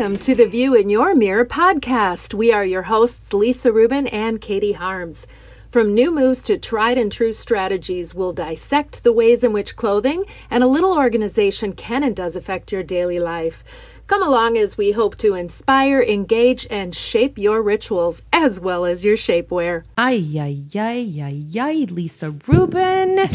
Welcome to the View in Your Mirror podcast. We are your hosts, Lisa Rubin and Katie Harms. From new moves to tried and true strategies, we'll dissect the ways in which clothing and a little organization can and does affect your daily life. Come along as we hope to inspire, engage, and shape your rituals as well as your shapewear. Ay, ay, ay, ay, ay, Lisa Rubin.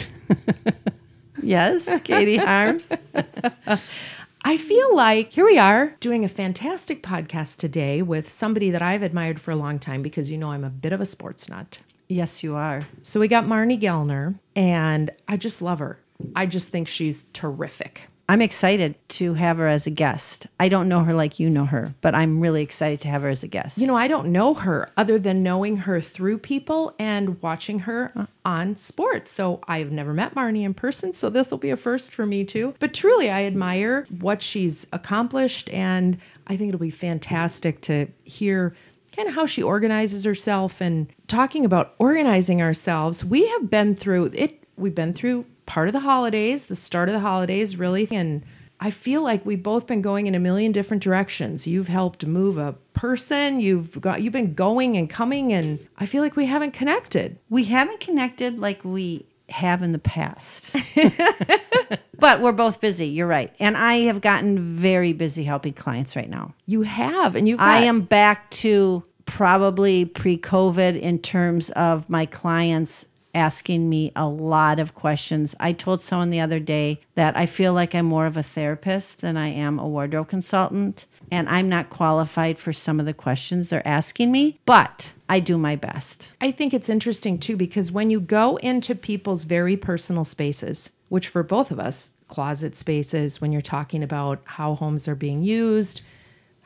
yes, Katie Harms. I feel like here we are doing a fantastic podcast today with somebody that I've admired for a long time because you know I'm a bit of a sports nut. Yes, you are. So we got Marney Gellner, and I just love her. I just think she's terrific. I'm excited to have her as a guest. I don't know her like you know her, but I'm really excited to have her as a guest. You know, I don't know her other than knowing her through people and watching her on sports. So I've never met Marney in person, so this will be a first for me too. But truly, I admire what she's accomplished, and I think it'll be fantastic to hear kind of how she organizes herself and talking about organizing ourselves. We have been through it, we've been through part of the holidays, the start of the holidays, really. And I feel like we've both been going in a million different directions. You've helped move a person, you've got you've been going and coming, and I feel like we haven't connected. We haven't connected like we have in the past. but we're both busy. You're right. And I have gotten very busy helping clients right now. You have, and you've I am back to probably pre COVID in terms of my clients asking me a lot of questions. I told someone the other day that I feel like I'm more of a therapist than I am a wardrobe consultant. And I'm not qualified for some of the questions they're asking me, but I do my best. I think it's interesting too because when you go into people's very personal spaces, which for both of us, closet spaces, when you're talking about how homes are being used,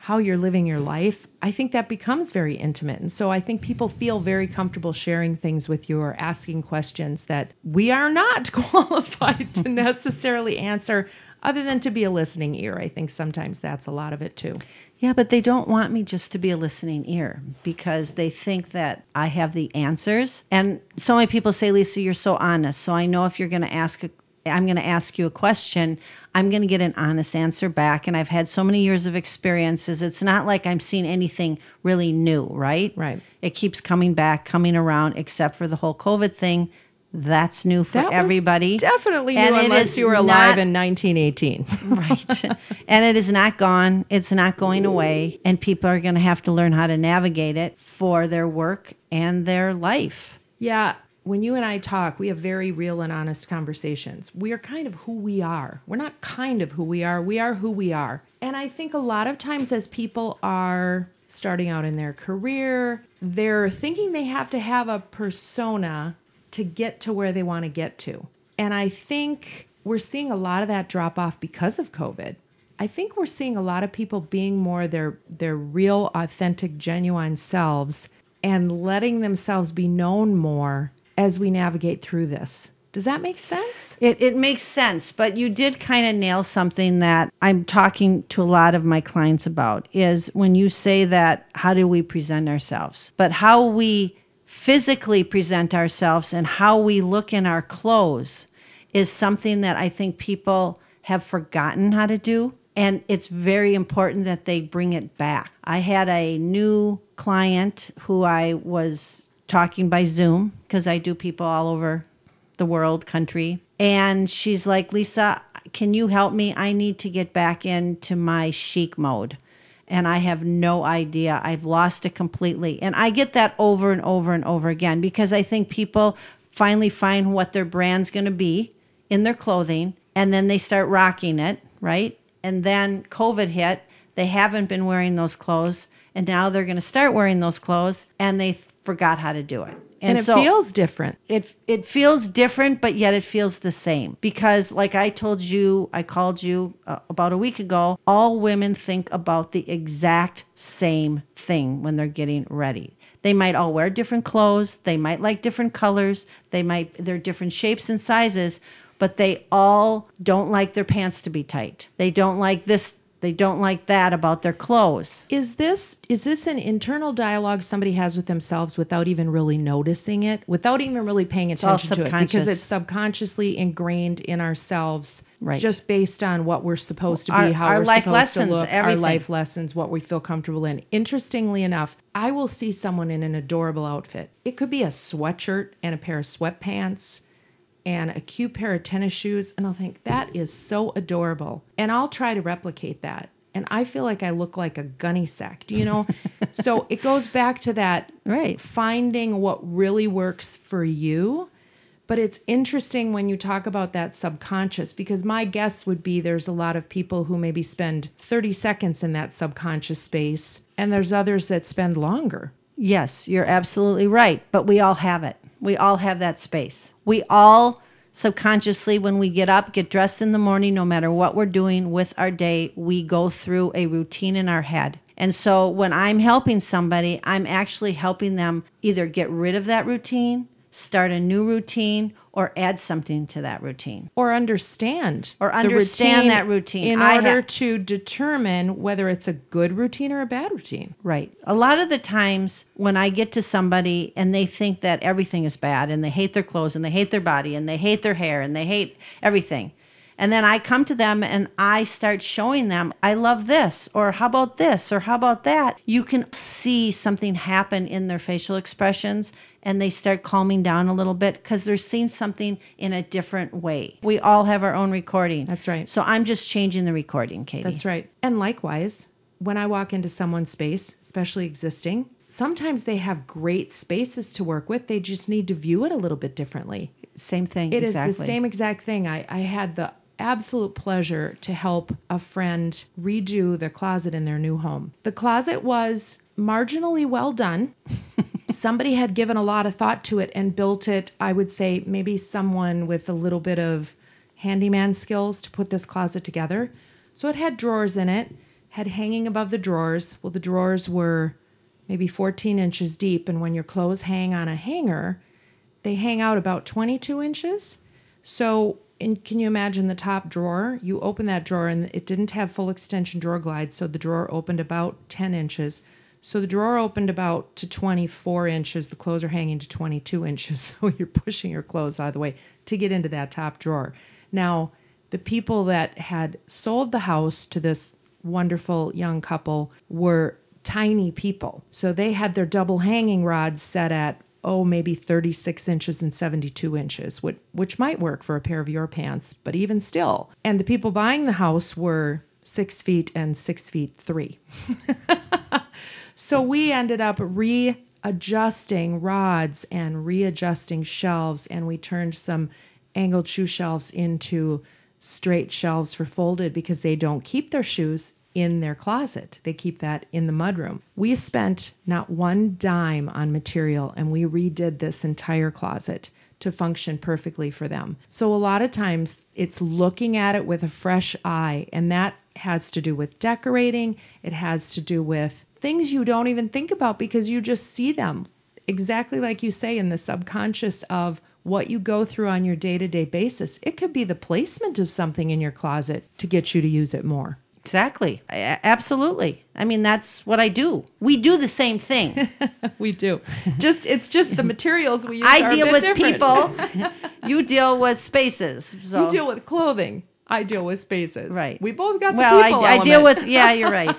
how you're living your life, I think that becomes very intimate. And so I think people feel very comfortable sharing things with you or asking questions that we are not qualified to necessarily answer, other than to be a listening ear. I think sometimes that's a lot of it too. Yeah, but they don't want me just to be a listening ear because they think that I have the answers. And so many people say, Lisa, you're so honest. So I know if you're going to ask a I'm going to ask you a question. I'm going to get an honest answer back. And I've had so many years of experiences. It's not like I'm seeing anything really new, right? Right. It keeps coming back, coming around, except for the whole COVID thing. That's new for That everybody. Definitely new And unless you were alive not- in 1918. right. and it is not gone. It's not going away. And people are going to have to learn how to navigate it for their work and their life. Yeah, when you and I talk, we have very real and honest conversations. We are kind of who we are. We're not kind of who we are, we are who we are. And I think a lot of times, as people are starting out in their career, they're thinking they have to have a persona to get to where they want to get to. And I think we're seeing a lot of that drop off because of COVID. I think we're seeing a lot of people being more their their real authentic genuine selves and letting themselves be known more as we navigate through this. Does that make sense? It, it makes sense, but you did kind of nail something that I'm talking to a lot of my clients about is when you say that, how do we present ourselves? But how we physically present ourselves and how we look in our clothes is something that I think people have forgotten how to do. And it's very important that they bring it back. I had a new client who I was talking by Zoom because I do people all over the world, country. And she's like, Lisa, can you help me? I need to get back into my chic mode. And I have no idea. I've lost it completely. And I get that over and over and over again because I think people finally find what their brand's going to be in their clothing and then they start rocking it, right? And then COVID hit. They haven't been wearing those clothes. And now they're going to start wearing those clothes and they forgot how to do it. And, it so- feels different. it it feels different but yet it feels the same. Because like i told you i called you uh, about a week ago all women think about the exact same thing when they're getting ready. They might all wear different clothes. They might like different colors. They might they're different shapes and sizes but they all don't like their pants to be tight. They don't like this They don't like that about their clothes. Is this is this an internal dialogue somebody has with themselves without even really noticing it, without even really paying attention to it, because it's subconsciously ingrained in ourselves, Right. just based on what we're supposed to be, Our- how our we're life supposed lessons, to look, our everything. life lessons, what we feel comfortable in. Interestingly enough, I will see someone in an adorable outfit. It could be a sweatshirt and a pair of sweatpants and a cute pair of tennis shoes and I'll think that is so adorable and I'll try to replicate that and I feel like I look like a gunny sack do you know so it goes back to that Right. finding what really works for you but it's interesting when you talk about that subconscious because my guess would be there's a lot of people who maybe spend 30 seconds in that subconscious space and there's others that spend longer Yes, you're absolutely right. But we all have it. We all have that space. We all subconsciously, when we get up, get dressed in the morning, no matter what we're doing with our day, we go through a routine in our head. And so when I'm helping somebody, I'm actually helping them either get rid of that routine, start a new routine, or add something to that routine. or understand Or understand that routine. in I order ha- to determine whether it's a good routine or a bad routine. Right. A lot of the times when I get to somebody and they think that everything is bad and they hate their clothes and they hate their body and they hate their hair and they hate everything. And then I come to them and I start showing them, I love this, or how about this, or how about that. You can see something happen in their facial expressions and they start calming down a little bit because they're seeing something in a different way. We all have our own recording. That's right. So I'm just changing the recording, Katie. That's right. And likewise, when I walk into someone's space, especially existing, sometimes they have great spaces to work with. They just need to view it a little bit differently. Same thing. It is exactly. the same exact thing. I, I had the absolute pleasure to help a friend redo their closet in their new home. The closet was marginally well done. Somebody had given a lot of thought to it and built it, I would say, maybe someone with a little bit of handyman skills to put this closet together. So it had drawers in it, had hanging above the drawers. Well, the drawers were maybe 14 inches deep, and when your clothes hang on a hanger, they hang out about 22 inches. So, in, can you imagine the top drawer? You open that drawer and it didn't have full extension drawer glides, so the drawer opened about 10 inches. So the drawer opened about to 24 inches. The clothes are hanging to 22 inches. So you're pushing your clothes out of the way to get into that top drawer. Now, the people that had sold the house to this wonderful young couple were tiny people. So they had their double hanging rods set at, oh, maybe 36 inches and 72 inches, which, which might work for a pair of your pants, but even still. And the people buying the house were six feet and six feet three. So we ended up readjusting rods and readjusting shelves, and we turned some angled shoe shelves into straight shelves for folded because they don't keep their shoes in their closet. They keep that in the mudroom. We spent not one dime on material and we redid this entire closet to function perfectly for them. So a lot of times it's looking at it with a fresh eye and that has to do with decorating, it has to do with things you don't even think about because you just see them. Exactly like you say in the subconscious of what you go through on your day-to-day basis. It could be the placement of something in your closet to get you to use it more. Exactly. A- absolutely. I mean, that's what I do. We do the same thing. We do. Just it's just the materials we use. I deal with different. people. you deal with spaces. So. You deal with clothing. I deal with spaces. Right. We both got the people I, I deal with. Yeah, you're right.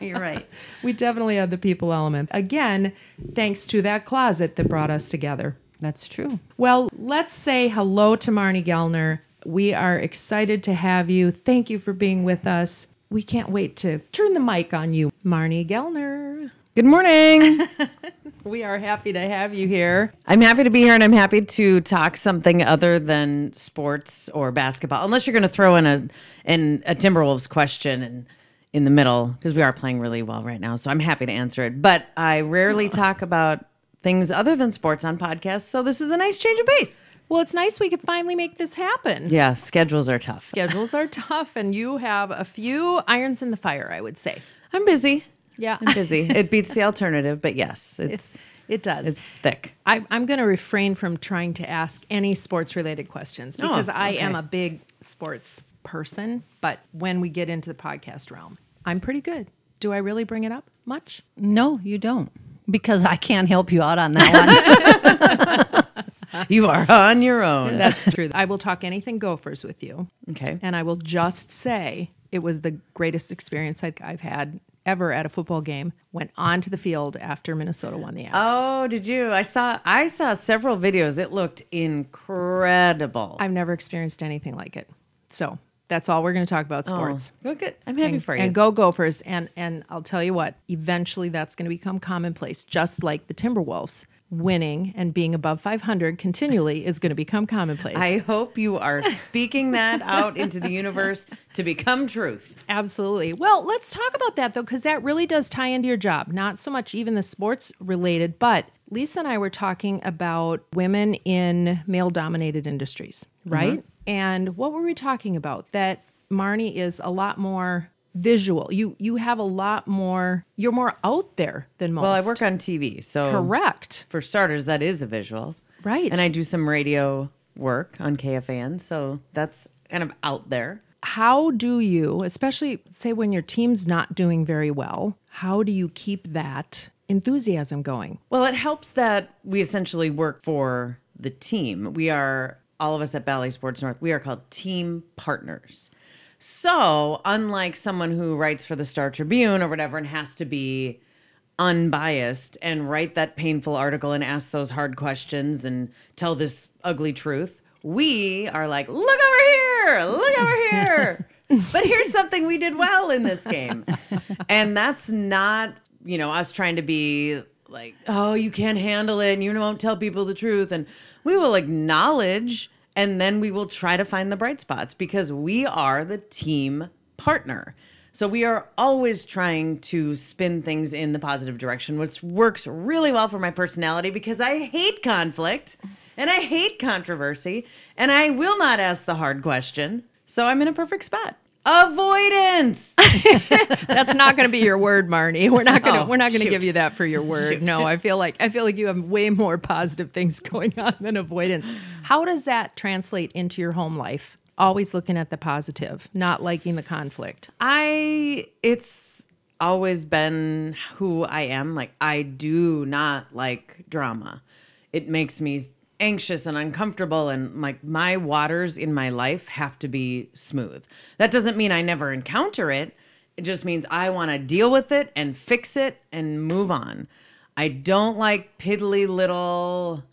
you're right. We definitely have the people element. Again, thanks to that closet that brought us together. That's true. Well, let's say hello to Marney Gellner. We are excited to have you. Thank you for being with us. We can't wait to turn the mic on you, Marney Gellner. Good morning. We are happy to have you here. I'm happy to be here and I'm happy to talk something other than sports or basketball. Unless you're going to throw in a in a Timberwolves question and in the middle because we are playing really well right now. So I'm happy to answer it. But I rarely talk about things other than sports on podcasts, so this is a nice change of pace. Well, it's nice we could finally make this happen. Yeah, schedules are tough. Schedules are tough, and you have a few irons in the fire, I would say. I'm busy. Yeah. I'm busy. it beats the alternative, but yes, it's It does. it's thick. I, I'm going to refrain from trying to ask any sports related questions oh, because I am a big sports person, but when we get into the podcast realm, I'm pretty good. Do I really bring it up much? No, you don't. Because I can't help you out on that one. You are on your own. That's true. I will talk anything Gophers with you. Okay. And I will just say it was the greatest experience I- I've had ever at a football game. Went onto the field after Minnesota won the. Oh, did you? I saw I saw several videos. It looked incredible. I've never experienced anything like it. So that's all we're going to talk about oh, sports. Oh, good. I'm happy and, for you. and go Gophers. And and I'll tell you what, eventually that's going to become commonplace, just like the Timberwolves winning and being above 500 continually is going to become commonplace. I hope you are speaking that out into the universe to become truth. Absolutely. Well, let's talk about that though, because that really does tie into your job. Not so much even the sports related, but Lisa and I were talking about women in male dominated industries, mm-hmm. right? And what were we talking about? That Marney is a lot more visual. You you have a lot more you're more out there than most. Well, I work on TV, so correct. for starters, that is a visual. Right. And I do some radio work on KFAN, so that's kind of out there. how do you, especially say when your team's not doing very well, how do you keep that enthusiasm going? Well, it helps that we essentially work for the team. We are all of us at Bally Sports North. We are called team partners. So, unlike someone who writes for the Star Tribune or whatever and has to be unbiased and write that painful article and ask those hard questions and tell this ugly truth, we are like, look over here, look over here. but here's something we did well in this game. And that's not, you know, us trying to be like, oh, you can't handle it and you won't tell people the truth. And we will acknowledge and then we will try to find the bright spots because we are the team partner. So we are always trying to spin things in the positive direction, which works really well for my personality because I hate conflict and I hate controversy and I will not ask the hard question. So I'm in a perfect spot. Avoidance. That's not going to be your word, Marney. We're not going to Oh, we're not going to give you that for your word. Shoot. No, I feel like I feel like you have way more positive things going on than avoidance. How does that translate into your home life? Always looking at the positive, not liking the conflict. I it's always been who I am. Like I do not like drama. It makes me anxious and uncomfortable and like my waters in my life have to be smooth. That doesn't mean I never encounter it. It just means I want to deal with it and fix it and move on. I don't like piddly little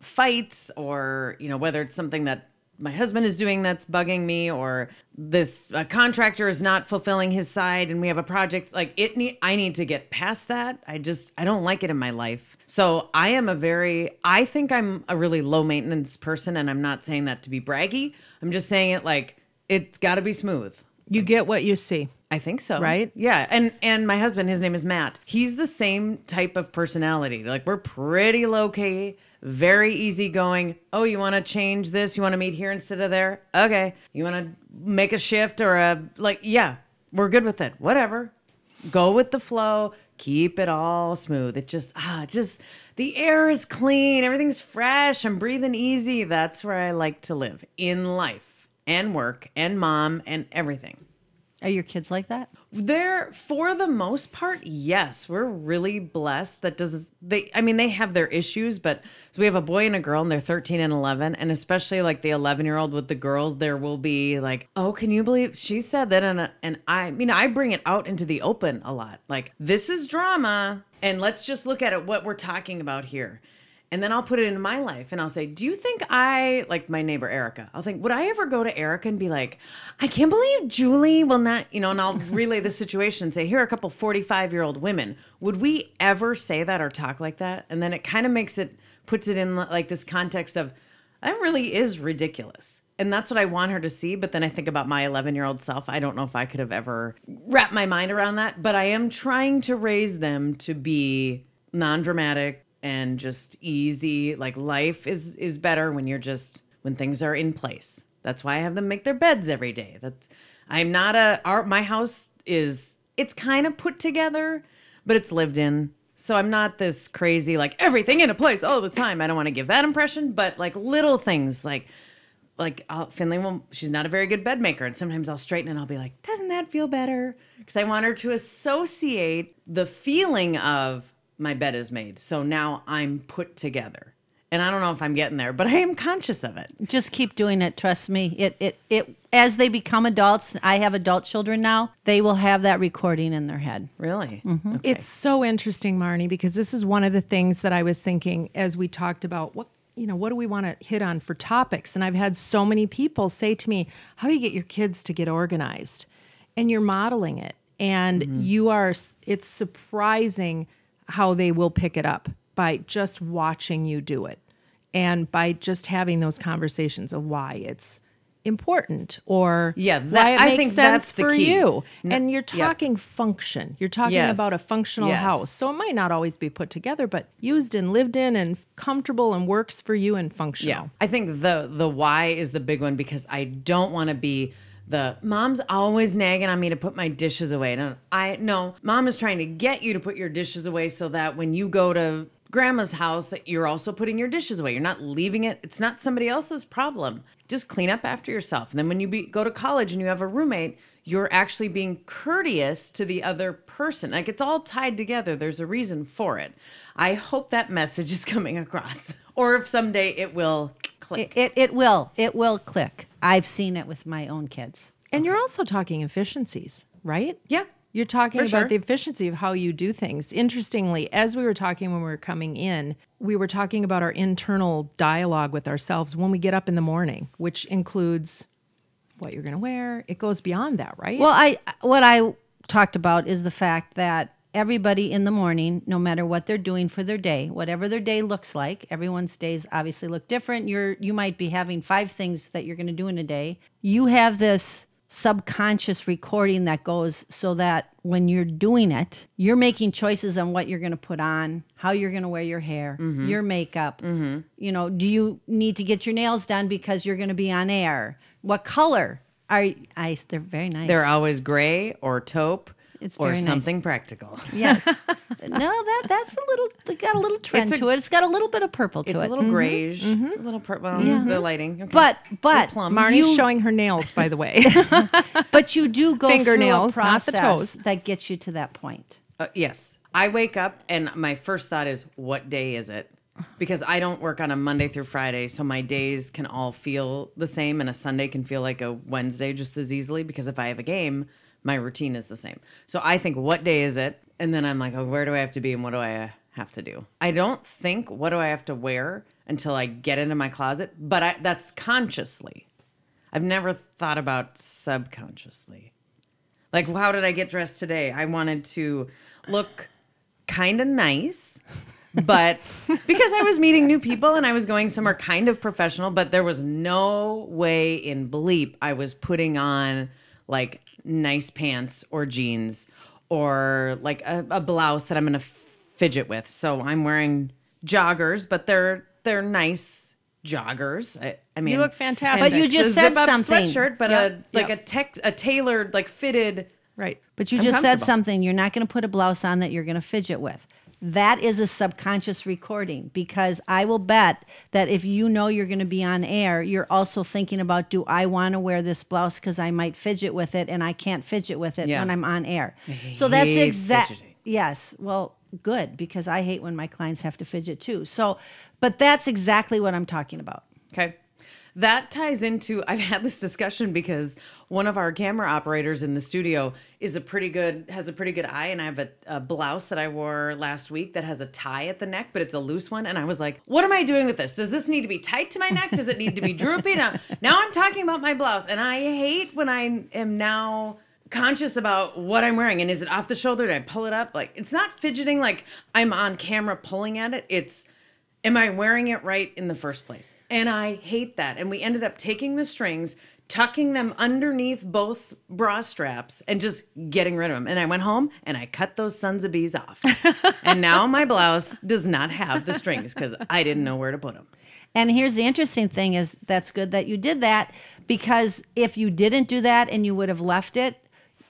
fights or you know whether it's something that my husband is doing that's bugging me or this contractor is not fulfilling his side and we have a project like it need I need to get past that. I just I don't like it in my life. So I am a very I think I'm a really low maintenance person and I'm not saying that to be braggy. I'm just saying it like it's got to be smooth. You get what you see. I think so. Right? Yeah. And and my husband, his name is Matt. He's the same type of personality. Like we're pretty low key, very easygoing. Oh, you want to change this? You want to meet here instead of there? Okay. You want to make a shift or a like? Yeah, we're good with it. Whatever. Go with the flow. Keep it all smooth. It just ah, just the air is clean. Everything's fresh. I'm breathing easy. That's where I like to live in life and work and mom and everything. Are your kids like that? They're for the most part, yes. We're really blessed that does they I mean they have their issues, but so we have a boy and a girl and they're 13 and 11 and especially like the 11-year-old with the girls there will be like, "Oh, can you believe she said that?" and and I I mean I bring it out into the open a lot. Like, this is drama and let's just look at it what we're talking about here. And then I'll put it into my life and I'll say, Do you think I, like my neighbor Erica, I'll think, Would I ever go to Erica and be like, I can't believe Julie will not, you know, and I'll relay the situation and say, Here are a couple 45 year old women. Would we ever say that or talk like that? And then it kind of makes it, puts it in like this context of, That really is ridiculous. And that's what I want her to see. But then I think about my 11 year old self. I don't know if I could have ever wrapped my mind around that. But I am trying to raise them to be non dramatic and just easy. Like life is is better when you're just when things are in place. That's why I have them make their beds every day. That's I'm not a our my house is it's kind of put together, but it's lived in. So I'm not this crazy like everything in a place all the time. I don't want to give that impression, but like little things like like I'll, Finley will she's not a very good bed maker and sometimes I'll straighten and I'll be like, "Doesn't that feel better?" Cuz I want her to associate the feeling of my bed is made. So now I'm put together. And I don't know if I'm getting there, but I am conscious of it. Just keep doing it. Trust me. It it it as they become adults. I have adult children now. They will have that recording in their head. Really? Mm-hmm. Okay. It's so interesting, Marney, because this is one of the things that I was thinking as we talked about what you know, what do we want to hit on for topics? And I've had so many people say to me, How do you get your kids to get organized? And you're modeling it. And you are, it's surprising how they will pick it up by just watching you do it and by just having those conversations of why it's important or Yeah, why that- it I makes think sense for key. you. No- and you're talking function. You're talking Yes. about a functional Yes. house. So it might not always be put together, but used and lived in and comfortable and works for you and functional. Yeah, I think the the why is the big one because I don't want to be the mom's always nagging on me to put my dishes away. No, I no, mom is trying to get you to put your dishes away so that when you go to grandma's house that you're also putting your dishes away. You're not leaving it. It's not somebody else's problem. Just clean up after yourself. And then when you be, go to college and you have a roommate, you're actually being courteous to the other person. Like it's all tied together. There's a reason for it. I hope that message is coming across. Or if someday it will click. It, it it will it will click. I've seen it with my own kids. And you're also talking efficiencies, right? Yeah. You're talking about sure. the efficiency of how you do things. Interestingly, as we were talking when we were coming in, we were talking about our internal dialogue with ourselves when we get up in the morning, which includes what you're going to wear. It goes beyond that, right? Well, I what I talked about is the fact that everybody in the morning, no matter what they're doing for their day, whatever their day looks like, everyone's days obviously look different. You're you might be having five things that you're going to do in a day. You have this subconscious recording that goes so that when you're doing it, you're making choices on what you're going to put on, how you're going to wear your hair, mm-hmm. your makeup. Mm-hmm. You know, do you need to get your nails done because you're going to be on air? What color are I? They're very nice. They're always gray or taupe It's or very nice. something practical. Yes. no, that that's a little. It got a little trend It's a- to it. It's got a little bit of purple to it. It's it. a little grayish, a little purple. the lighting. Okay. but but plum. Marney's you, showing her nails, by the way. but you do go Fingernails, through a not the process toes. that gets you to that point. Uh, yes. I wake up and my first thought is, what day is it? Because I don't work on a Monday through Friday, so my days can all feel the same, and a Sunday can feel like a Wednesday just as easily. Because if I have a game, my routine is the same. So I think, what day is it? And then I'm like, oh, where do I have to be and what do I have to do? I don't think, what do I have to wear until I get into my closet, but I, that's consciously. I've never thought about subconsciously. Like, how did I get dressed today? I wanted to look kind of nice, but because I was meeting new people and I was going somewhere kind of professional, but there was no way in bleep I was putting on like nice pants or jeans or like a, a blouse that I'm gonna fidget with. So I'm wearing joggers, but they're they're nice joggers. I, I mean, you look fantastic. But you just a said zip-up something. sweatshirt, but Yep, a like yep. a tech a tailored like fitted. right. But you I'm just said something. You're not going to put a blouse on that you're going to fidget with. That is a subconscious recording because I will bet that if you know you're going to be on air, you're also thinking about do I want to wear this blouse because I might fidget with it and I can't fidget with it Yeah. when I'm on air. So that's hate exact. Yes. Well, good because I hate when my clients have to fidget too. So, but that's exactly what I'm talking about. Okay. That ties into I've had this discussion because one of our camera operators in the studio is a pretty good has a pretty good eye and I have a, a blouse that I wore last week that has a tie at the neck but it's a loose one and I was like what am I doing with this? Does this need to be tight to my neck? Does it need to be droopy? Now now I'm talking about my blouse and I hate when I am now conscious about what I'm wearing and is it off the shoulder? Do I pull it up? Like it's not fidgeting like I'm on camera pulling at it. It's am I wearing it right in the first place? And I hate that. And we ended up taking the strings, tucking them underneath both bra straps, and just getting rid of them. And I went home and I cut those sons of bees off. and now my blouse does not have the strings because I didn't know where to put them. And here's the interesting thing is that's good that you did that because if you didn't do that and you would have left it,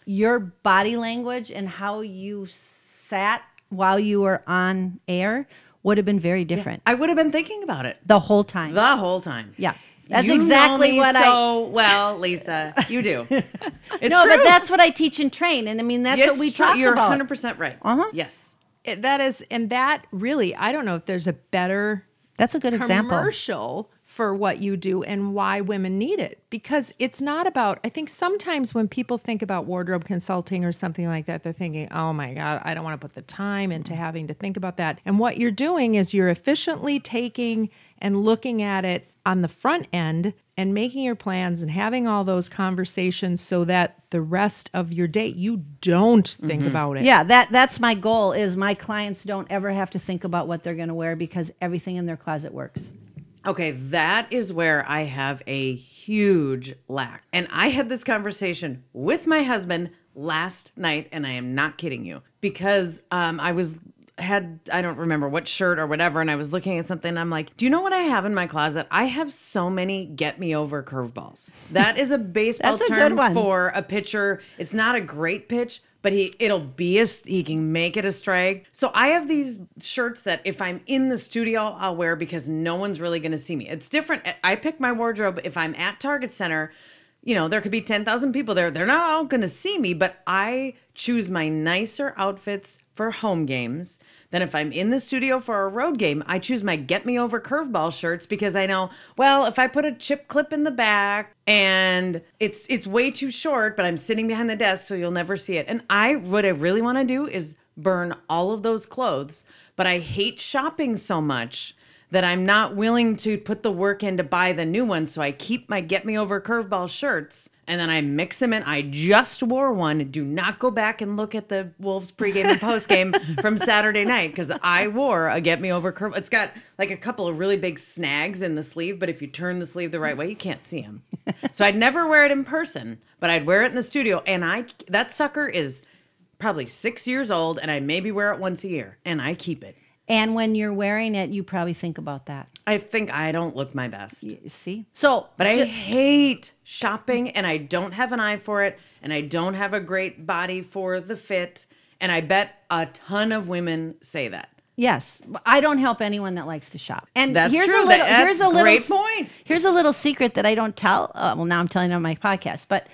your body language and how you sat while you were on air would have been very different I would have been thinking about it the whole time. the whole time. yes. That's You know exactly me what I so well, Lisa. You do. It's No, true. but that's what I teach and train. And I mean that's It's what we true. talk You're about. 100 percent right. Uh-huh. Yes. It- that is, and that really, I don't know if there's a better That's a good example. commercial for what you do and why women need it. Because it's not about i think sometimes when people think about wardrobe consulting or something like that they're thinking oh my god i don't want to put the time into having to think about that. And what you're doing is you're efficiently taking and looking at it on the front end and making your plans and having all those conversations so that the rest of your day you don't think mm-hmm. about it. Yeah, that that's my goal is my clients don't ever have to think about what they're going to wear because everything in their closet works. Okay, that is where I have a huge lack. And I had this conversation with my husband last night, and I am not kidding you, because um, I was had I don't remember what shirt or whatever, and I was looking at something. And I'm like, do you know what I have in my closet? I have so many get me over curveballs. That is a baseball That's a good one. for a pitcher. It's not a great pitch, but he it'll be a he can make it a strike. So I have these shirts that if I'm in the studio, I'll wear because no one's really going to see me. It's different. Eh, I pick my wardrobe if I'm at Target Center. You know, there could be 10,000 people there. They're not all going to see me, but I choose my nicer outfits for home games. Then if I'm in the studio for a road game, I choose my get me over curveball shirts because I know, well, if I put a chip clip in the back and it's it's way too short, but I'm sitting behind the desk so you'll never see it. And I what I really want to do is burn all of those clothes, but I hate shopping so much that I'm not willing to put the work in to buy the new ones. So I keep my get me over curveball shirts and then I mix them in. I just wore one. Do not go back and look at the Wolves pregame and postgame from Saturday night because I wore a get me over curve. It's got like a couple of really big snags in the sleeve, but if you turn the sleeve the right way, you can't see them. so I'd never wear it in person, but I'd wear it in the studio. And I that sucker is probably six years old, and I maybe wear it once a year, and I keep it. And when you're wearing it, you probably think about that. I think I don't look my best. You see? So, But I hate shopping and I don't have an eye for it and I don't have a great body for the fit. And I bet a ton of women say that. yes, I don't help anyone that likes to shop. And That's here's true. a little here's a little great point. Here's a little secret that I don't tell. Uh, well, now I'm telling on my podcast, but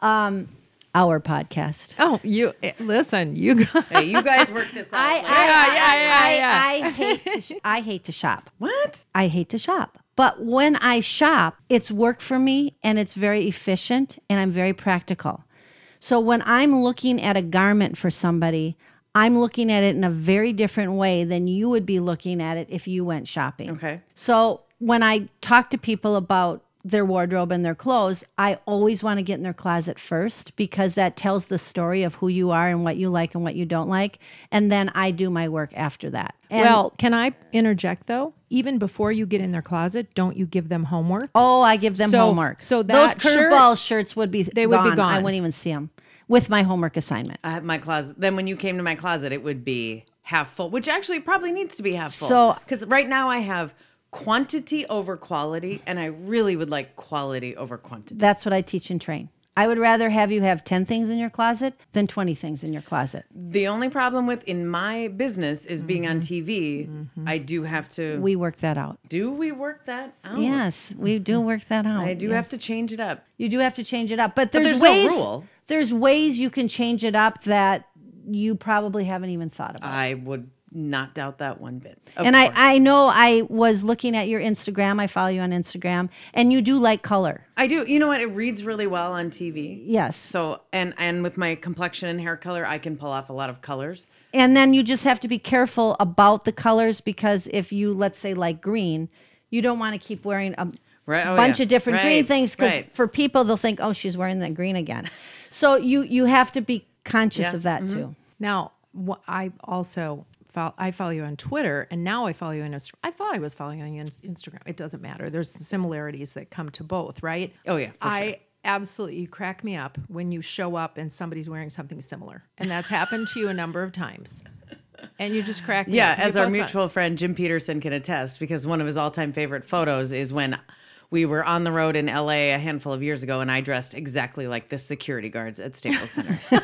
um, our podcast. oh you eh, listen you guys Hey, you guys work this out. I. I, Yeah, yeah, yeah, I, yeah. I, I hate to sh- I hate to shop. what? I hate to shop. But when I shop, it's work for me and it's very efficient and I'm very practical. So when I'm looking at a garment for somebody, I'm looking at it in a very different way than you would be looking at it if you went shopping. Okay. So when I talk to people about their wardrobe and their clothes, I always want to get in their closet first because that tells the story of who you are and what you like and what you don't like. And then I do my work after that. And, well can i interject though even before you get in their closet don't you give them homework Oh, I give them So- homework. so those that shirt- curveball shirts would be They would be gone. I wouldn't even see them with my homework assignment. I have my closet. Then when you came to my closet, it would be half full, which actually probably needs to be half full. So- because right now I have quantity over quality, and I really would like quality over quantity. That's what I teach and train. I would rather have you have 10 things in your closet than 20 things in your closet. The only problem with in my business is being on mm-hmm. TV. Mm-hmm. I do have to. We work that out. do we work that out? Yes, we do mm-hmm. work that out. I do Yes. have to change it up. You do have to change it up, but there's, there's no rule. There's ways you can change it up that you probably haven't even thought about. I would not doubt that one bit. Of and I, course. I know I was looking at your Instagram. I follow you on Instagram, and you do like color. I do. You know what? It reads really well on TV. Yes. So and and with my complexion and hair color, I can pull off a lot of colors. And then you just have to be careful about the colors because if you, let's say, like green, you don't want to keep wearing a Right. Oh, bunch yeah. of different green things because right. for people they'll think, oh, she's wearing that green again. so you you have to be conscious Yeah, of that mm-hmm. too. Now, wh- I also follow, I follow you on Twitter, and now I follow you on Instagram. I thought I was following you on Instagram. It doesn't matter. There's similarities that come to both, right? Oh, yeah, I sure. absolutely crack me up when you show up and somebody's wearing something similar, and that's happened to you a number of times. And you just crack me Yeah, as our mutual friend Jim Petersen can attest, because one of his all-time favorite photos is when we were on the road in LA a handful of years ago, and I dressed exactly like the security guards at Staples Center.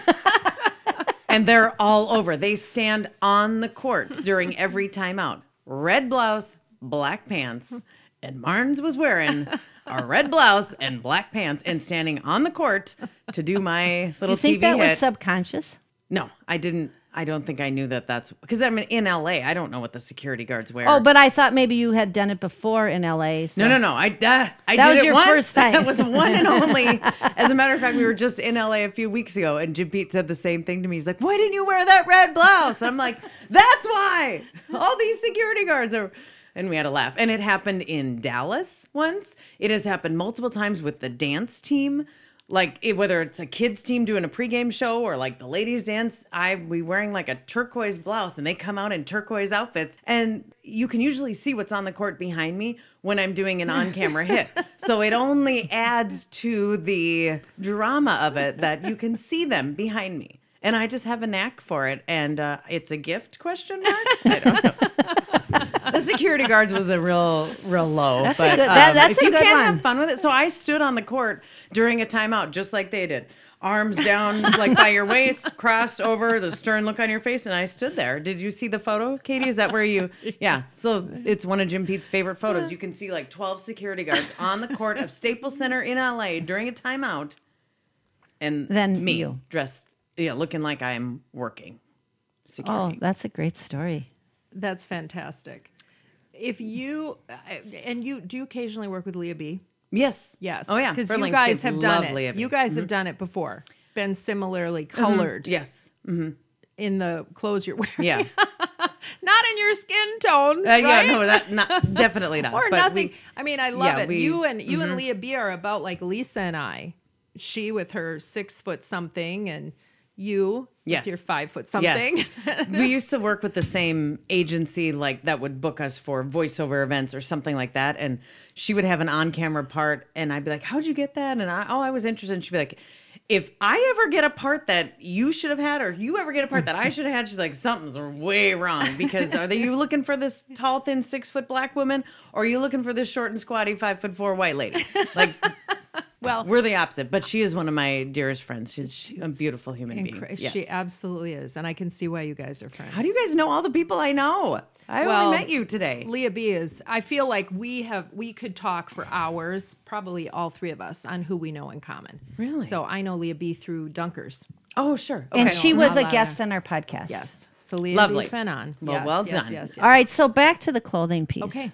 and they're all over. They stand on the court during every timeout. red blouse, black pants, and Marnes was wearing a red blouse and black pants and standing on the court to do my little You think TV that hit. was subconscious? no, I didn't. I don't think I knew that that's because I'm in LA. I don't know what the security guards wear. Oh, but I thought maybe you had done it before in LA. so- No, no, no. I uh, I That did was it your once. first time. That was one and only. As a matter of fact, we were just in LA a few weeks ago, and Pete said the same thing to me. He's like, "Why didn't you wear that red blouse?" I'm like, "That's why." All these security guards are. And we had a laugh. And it happened in Dallas once. It has happened multiple times with the dance team. Like it, whether it's a kids team doing a pregame show or like the ladies dance, I we wearing like a turquoise blouse and they come out in turquoise outfits and you can usually see what's on the court behind me when I'm doing an on-camera hit. So it only adds to the drama of it that you can see them behind me. And I just have a knack for it and uh, it's a gift question mark. I don't know. the security guards was a real real low That's a good- that- um, that's if a you good can't one. have fun with it so i stood on the court during a timeout just like they did arms down like by your waist crossed over the stern look on your face and i stood there did you see the photo katie is that where you yeah so it's one of jim pete's favorite photos you can see like 12 security guards on the court of staples center in la during a timeout and Then me you. dressed yeah looking like i'm working security Oh, that's a great story. That's fantastic. If you uh, and you do you occasionally work with Lea B? yes Yes. oh yeah Because you guys have done love Lea it. B. You guys have done it before. Been similarly colored yes in the clothes you're wearing. yeah Not in your skin tone. Uh, yeah, no, that not definitely not. or but nothing. we- I mean, I love yeah, it. we- you and you and Lea B are about like Lisa and I. She with her six foot something, and you Yes. with your five foot something. Yes. we used to work with the same agency like that would book us for voiceover events or something like that. And she would have an on-camera part and I'd be like, How'd you get that? And I oh, I was interested. And she'd be like, if I ever get a part that you should have had, or you ever get a part that I should have had, she's like, something's way wrong. Because are they you looking for this tall, thin, six foot black woman, or are you looking for this short and squatty, five foot four white lady? Like well, we're the opposite. But she is one of my dearest friends. She's, a beautiful human being. incre- Yes. she absolutely is, and I can see why you guys are friends. How do you guys know all the people I know? I Well, only met you today. Lea B is. I feel like we have we could talk for hours, probably all three of us, on who we know in common. Really? So I know Lea B through Dunkers. Oh, sure. And she was a a guest on our podcast. Yes. So Lea Lovely. B's been on. Well, Yes, well yes, done. Yes, yes. All right, so back to the clothing piece. Okay.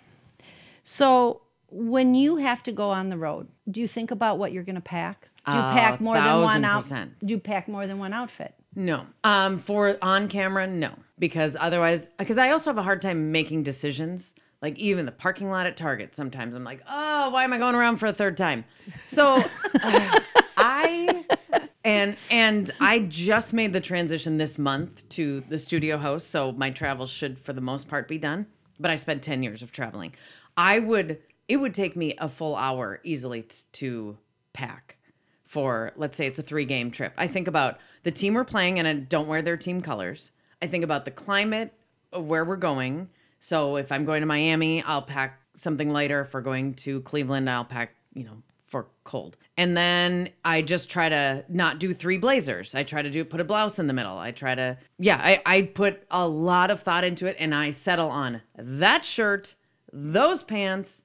So when you have to go on the road, do you think about what you're going to pack? Do you pack more than one thousand out? percent. Do you pack more than one outfit? No. Um, for on camera, no. Because otherwise, because I also have a hard time making decisions. Like even the parking lot at Target, sometimes I'm like, oh, why am I going around for a third time? So uh, I and and I just made the transition this month to the studio host, so my travels should for the most part be done. But I spent 10 years of traveling. I would it would take me a full hour easily t- to pack for let's say it's a three game trip. I think about the team we're playing and I don't wear their team colors. I think about the climate where we're going. So if I'm going to Miami, I'll pack something lighter. If we're going to Cleveland, I'll pack, you know, for cold. And then I just try to not do three blazers. I try to do put a blouse in the middle. I try to yeah, I, I put a lot of thought into it and I settle on that shirt, those pants,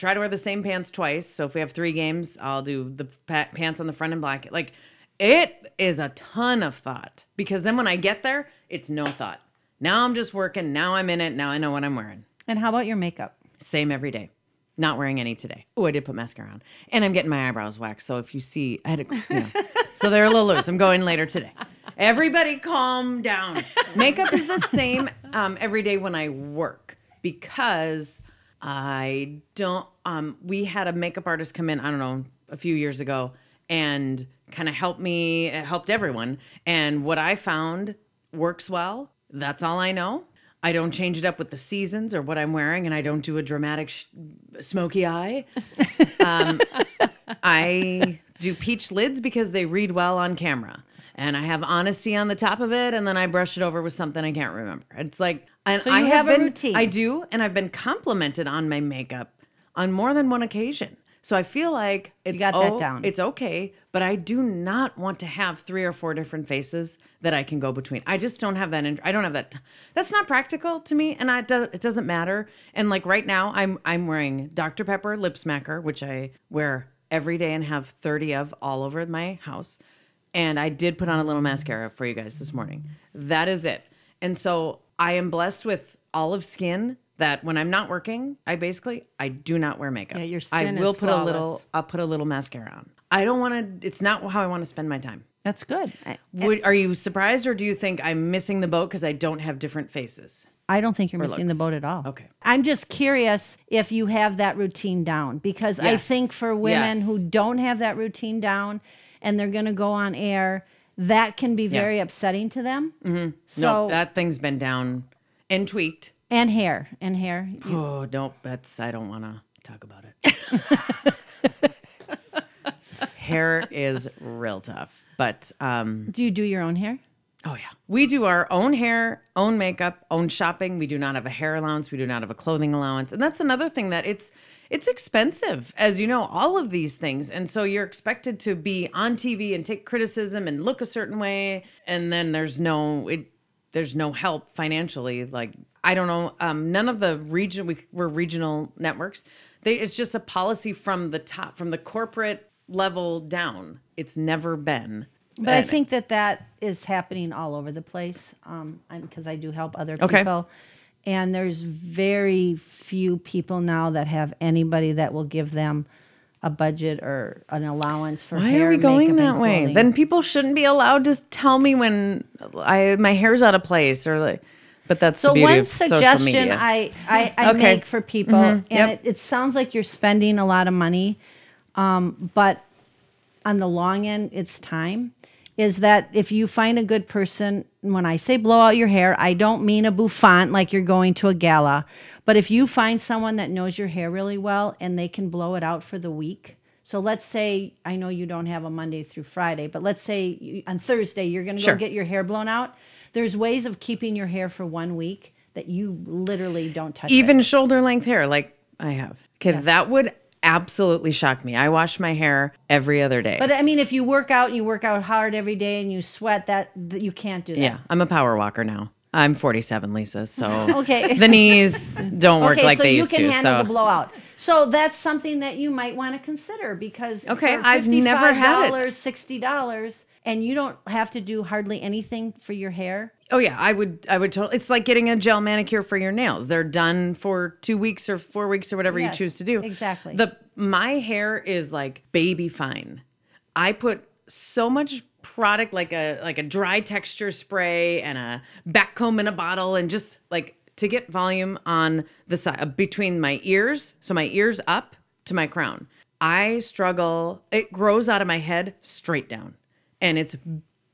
try to wear the same pants twice. So if we have three games, I'll do the pa- pants on the front and black. Like it is a ton of thought because then when I get there, it's no thought. Now I'm just working. Now I'm in it. Now I know what I'm wearing. And how about your makeup? Same every day. Not wearing any today. Oh, I did put mascara on, and I'm getting my eyebrows waxed. So if you see, I had a, you know, so they're a little loose. I'm going later today. Everybody, calm down. Makeup is the same um, every day when I work because I don't. Um, we had a makeup artist come in. I don't know a few years ago and kind of helped me. It helped everyone. And what I found works well. That's all I know. I don't change it up with the seasons or what I'm wearing, and I don't do a dramatic sh- smoky eye. Um, I do peach lids because they read well on camera. And I have honesty on the top of it, and then I brush it over with something I can't remember. It's like, and So you I have a been, routine. I do, and I've been complimented on my makeup on more than one occasion. So I feel like it's got that down. It's okay, but I do not want to have three or four different faces that I can go between. I just don't have that. In, I don't have that. T- that's not practical to me, and I do, it doesn't matter. And like right now, I'm I'm wearing Dr Pepper lip smacker, which I wear every day and have thirty of all over my house. And I did put on a little mascara for you guys this morning. That is it. And so I am blessed with olive skin that when I'm not working, I basically I do not wear makeup. Yeah, your skin I will is put a little. I'll put a little mascara on. I don't want to it's not how I want to spend my time. That's good. I, Would, are you surprised or do you think I'm missing the boat because I don't have different faces? I don't think you're missing the boat at all. Okay. I'm just curious if you have that routine down because I think for women Yes. who don't have that routine down and they're going to go on air, that can be very upsetting to them. Mm-hmm. So no, that thing's been down and tweaked. and hair and hair. You- Oh, nope, that's I don't want to talk about it. Hair is real tough, but um do you do your own hair? Oh yeah. We do our own hair, own makeup, own shopping. We do not have a hair allowance, we do not have a clothing allowance. And that's another thing that it's it's expensive, as you know, all of these things. And so you're expected to be on TV and take criticism and look a certain way and then there's no it there's no help financially like I don't know um none of the region we we're regional networks. They it's just a policy from the top from the corporate level down. It's never been But I think that that is happening all over the place um, because I do help other people. Okay. And there's very few people now that have anybody that will give them a budget or an allowance for Why hair. are we going that way? Then people shouldn't be allowed to tell me when I my hair's out of place or like. But that's So one suggestion. I I, I Okay. make for people, and Yep. it, it sounds like you're spending a lot of money, um, but on the long end, it's time. Is that if you find a good person, when I say blow out your hair, I don't mean a bouffant like you're going to a gala, but if you find someone that knows your hair really well and they can blow it out for the week. So let's say I know you don't have a Monday through Friday, but let's say you, on Thursday you're going to Sure. go get your hair blown out. There's ways of keeping your hair for one week that you literally don't touch. it. even shoulder length hair, like I have. Okay, that would absolutely shocked me. I wash my hair every other day. But I mean, if you work out and you work out hard every day and you sweat, that, that you can't do that. yeah, I'm a power walker now. I'm 47, Lisa. So Okay. the knees don't work okay, like so they you can handle So the blowout. So that's something that you might want to consider because Okay, I've never had it. $55, sixty dollars, and you don't have to do hardly anything for your hair. Oh yeah, I would. I would totally. It's like getting a gel manicure for your nails. They're done for two weeks or four weeks or whatever Yes, you choose to do. exactly. The my hair is like baby fine. I put so much product, like a like a dry texture spray and a back comb in a bottle, and just like to get volume on the side uh, between my ears. So my ears up to my crown. I struggle. It grows out of my head straight down, and it's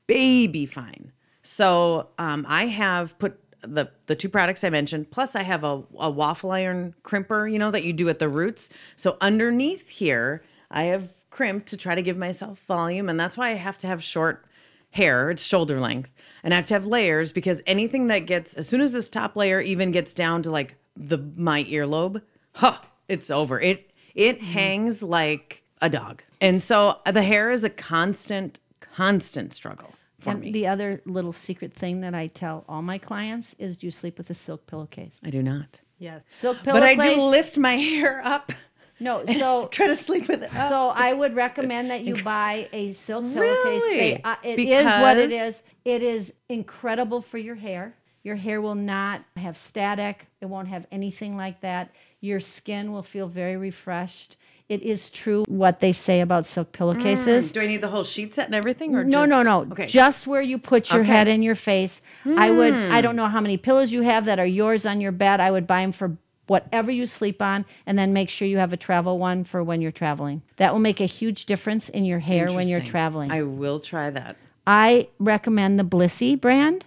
baby fine. So um, I have put the the two products I mentioned. Plus, I have a, a waffle iron crimper, you know, that you do at the roots. So underneath here, I have crimped to try to give myself volume, and that's why I have to have short hair. It's shoulder length, and I have to have layers because anything that gets as soon as this top layer even gets down to like the my earlobe, huh, it's over. It it hangs like a dog, and so uh, the hair is a constant constant struggle for and me. the other little secret thing that I tell all my clients is do you sleep with a silk pillowcase? I do not. Yes. Silk pillowcase. But I do lift my hair up. no, so Try to sleep with it up. So I would recommend that you buy a silk pillowcase. Really? They, uh, it is what it Because- is. It is incredible for your hair. Your hair will not have static. It won't have anything like that. Your skin will feel very refreshed. It is true what they say about silk pillowcases. Do I need the whole sheet set and everything? Or No, just- no, no. Okay. Just where you put your Okay. head in your face. I would. Hmm. I don't know how many pillows you have that are yours on your bed. I would buy them for whatever you sleep on, and then make sure you have a travel one for when you're traveling. That will make a huge difference in your hair when you're traveling. I, will try that. I recommend the Blissy brand.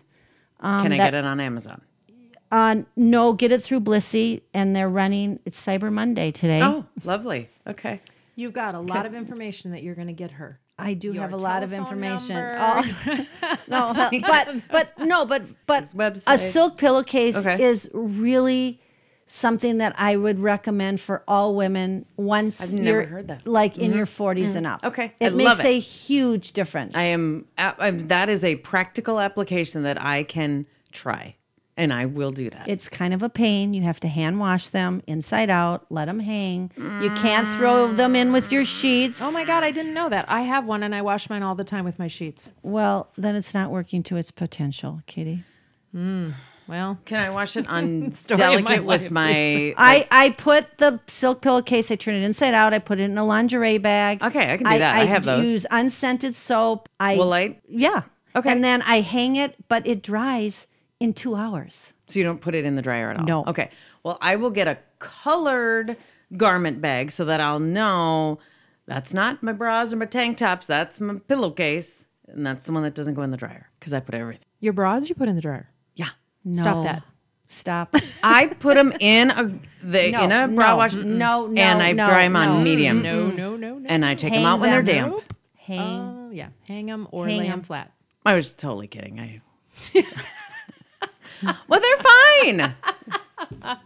Can I Um, that- get it on Amazon? Uh, no, get it through Blissy, and they're running. It's Cyber Monday today. Oh, lovely. Okay. You've got a lot of information that you're going to get her. I do Your have a lot of information. Oh. no, but but no, but but a silk pillowcase Okay. is really something that I would recommend for all women once I've never heard that. Mm-hmm. like in your 40s and up. Okay. It I makes it. a huge difference. I am. I, that is a practical application that I can try, and I will do that. It's kind of a pain. You have to hand wash them inside out, let them hang. You can't throw them in with your sheets. Oh my God, I didn't know that. I have one and I wash mine all the time with my sheets. Well, then it's not working to its potential, Katie. Hmm, well, Can I wash it on Story of my delicate with life, my? I, I put the silk pillowcase, I turn it inside out, I put it in a lingerie bag. Okay, I can do that. I have those. use unscented soap. I Will I? Yeah. Okay. And then I hang it, but it dries in two hours. So you don't put it in the dryer at all? No. Okay. Well, I will get a colored garment bag so that I'll know that's not my bras or my tank tops. That's my pillowcase, and that's the one that doesn't go in the dryer because I put everything. your bras you put in the dryer. Yeah. No. Stop that. Stop. I put them in a the, No, in a bra no, wash. no, no, and I no, dry them on medium. No, no, no, no. And I take Hang them out when they're them. damp. hang. Oh, yeah. Hang them or Hang lay 'em. them flat. I was totally kidding. I. well, they're fine.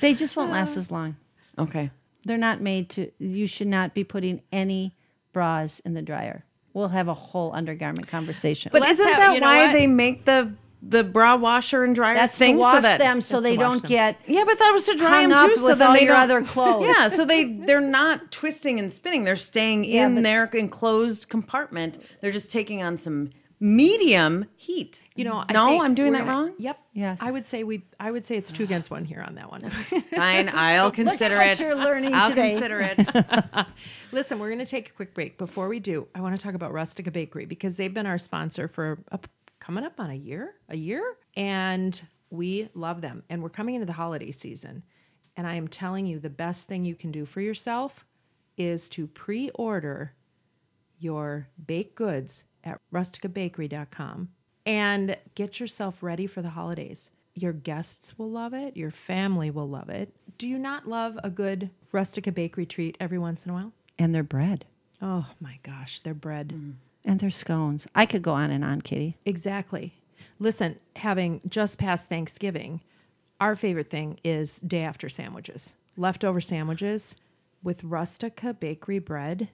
they just won't last as long. Okay. They're not made to, you should not be putting any bras in the dryer. We'll have a whole undergarment conversation. But Let's isn't have- that you know why what? they make the the bra washer and dryer that's thing to wash so that them so they don't them. get Yeah, but that was to dry them too, so then they your don't- other clothes. Yeah, so they they're not twisting and spinning. They're staying Yeah, in but- their enclosed compartment. They're just taking on some medium heat. You know, I no, I'm doing that gonna- wrong. Yep. Yes. I would say we. I would say it's two against one here on that one. Fine, I'll consider it. you're learning I'll today. consider it. Listen, we're going to take a quick break. Before we do, I want to talk about Rustica Bakery because they've been our sponsor for a, coming up on a year, a year, and we love them. And we're coming into the holiday season, and I am telling you, the best thing you can do for yourself is to pre-order your baked goods at rusticabakery.com and get yourself ready for the holidays. Your guests will love it, your family will love it. Do you not love a good Rustica Bakery treat every once in a while? and their bread Oh my gosh, their bread. Mm. and their scones. I could go on and on, Kitty. Exactly. Listen, having just passed Thanksgiving, our favorite thing is day after sandwiches, leftover sandwiches with Rustica Bakery bread.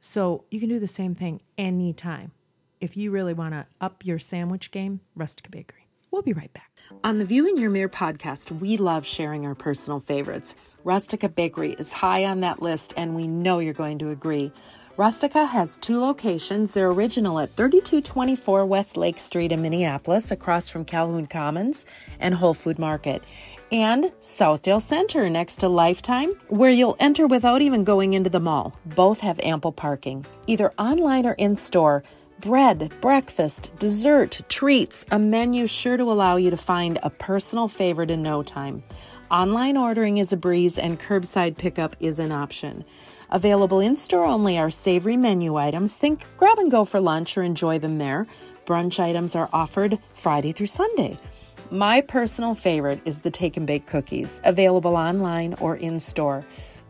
So you can do the same thing anytime. If you really want to up your sandwich game, Rustica Bakery. We'll be right back. On the View in Your Mirror podcast, we love sharing our personal favorites. Rustica Bakery is high on that list, and we know you're going to agree. Rustica has two locations. They're original at 3224 West Lake Street in Minneapolis, across from Calhoun Commons and Whole Food Market, and Southdale Center next to Lifetime, where you'll enter without even going into the mall. Both have ample parking, either online or in store. Bread, breakfast, dessert, treats, a menu sure to allow you to find a personal favorite in no time. Online ordering is a breeze and curbside pickup is an option. Available in store only are savory menu items. Think grab and go for lunch or enjoy them there. Brunch items are offered Friday through Sunday. My personal favorite is the take and bake cookies, available online or in store.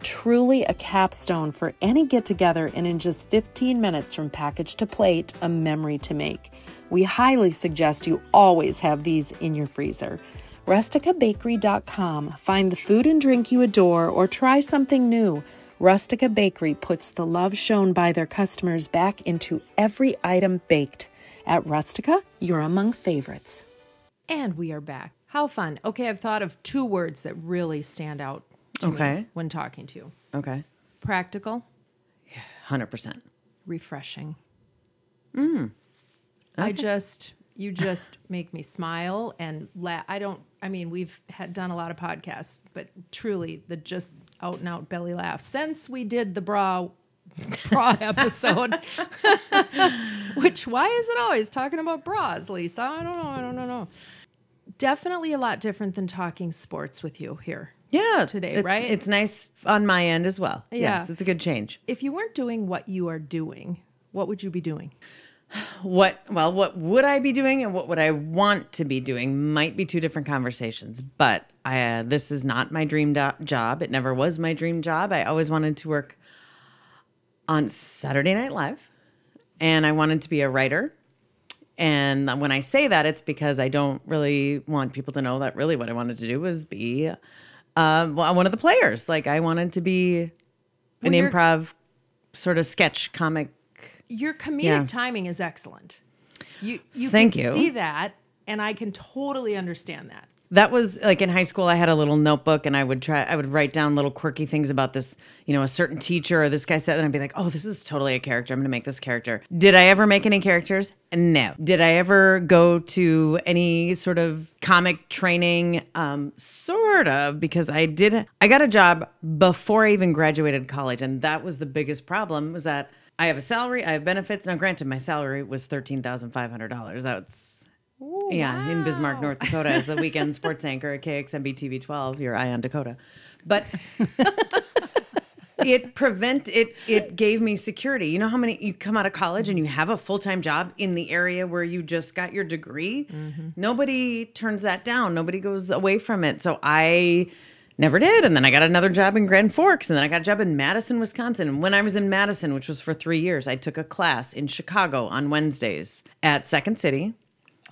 Truly a capstone for any get together, and in just 15 minutes from package to plate, a memory to make. We highly suggest you always have these in your freezer. RusticaBakery.com. Find the food and drink you adore or try something new. Rustica Bakery puts the love shown by their customers back into every item baked. At Rustica, you're among favorites. And we are back. How fun. Okay, I've thought of two words that really stand out to Okay. me when talking to you Okay, practical, hundred percent. refreshing. Mm. I just, you just make me smile and laugh. I don't, I mean, we've had done a lot of podcasts, but truly the just out and out belly laugh since we did the bra bra episode. Which why is it always talking about bras, Lisa? I don't know. I don't know. Definitely a lot different than talking sports with you here. Yeah, Today, it's, right? It's nice on my end as well. Yeah. Yes, it's a good change. If you weren't doing what you are doing, what would you be doing? What well, what would I be doing and what would I want to be doing might be two different conversations. But I, uh, this is not my dream do- job. It never was my dream job. I always wanted to work on Saturday Night Live, and I wanted to be a writer And when I say that, it's because I don't really want people to know that really what I wanted to do was be Uh, well, uh, one of the players. Like I wanted to be an Well, improv sort of sketch comic. Your comedic Yeah. timing is excellent. You you Thank can you. see that, and I can totally understand that. That was like in high school. I had a little notebook, and I would try. I would write down little quirky things about this, you know, a certain teacher or this guy said, and I'd be like, "Oh, this is totally a character. I'm to make this character." Did I ever make any characters? No. Did I ever go to any sort of comic training? Um, sort of, because I did. I got a job before I even graduated college, and that was the biggest problem. Was that I have a salary, I have benefits. Now, granted, my salary was thirteen thousand five hundred dollars. That's yeah, in Bismarck, North Dakota, as the weekend sports anchor at KXMB TV 12, your eye on Dakota. But it prevent it it gave me security. You know how many you come out of college and you mm-hmm. have a full-time job in the area where you just got your degree? Mm-hmm. Nobody turns that down. Nobody goes away from it. So I never did and then I got another job in Grand Forks and then I got a job in Madison, Wisconsin. And when I was in Madison, which was for 3 years, I took a class in Chicago on Wednesdays at Second City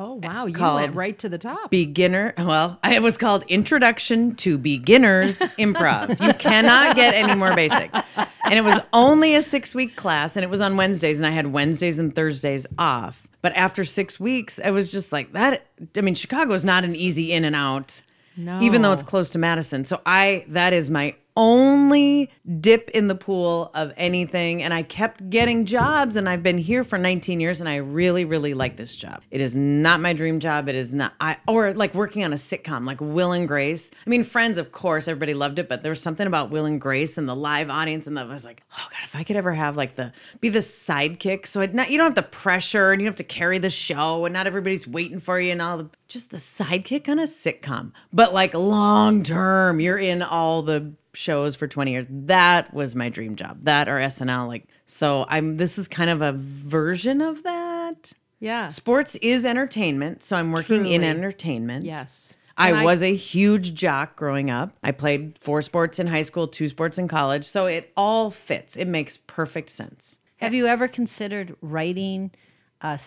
Oh eh, wow, you went right to the top. beginner well it was called introduction to beginners improv you cannot get any more basic and it was only a six week class and it was on wednesdays and i had wednesdays and thursdays off but after six weeks i was just like that i mean chicago is not an easy in and out No. even though it's close to madison so i that is my only dip in the pool of anything and i kept getting jobs and i've been here for 19 years and i really really like this job. It is not my dream job. It is not i or like working on a sitcom like will and grace. I mean friends of course everybody loved it but there was something about will and grace and the live audience and i was like oh god if i could ever have like the be the sidekick so not you don't have the pressure and you don't have to carry the show and not everybody's waiting for you and all the just the sidekick on a sitcom. But like long term you're in all the shows for 20 years that was my dream job that or snl like so i'm this is kind of a version of that yeah. sports is entertainment so i'm working in entertainment Yes. I, I- was a huge jock growing up. I played four sports in high school, two sports in college. So it all fits. It makes perfect sense. Have you ever considered writing a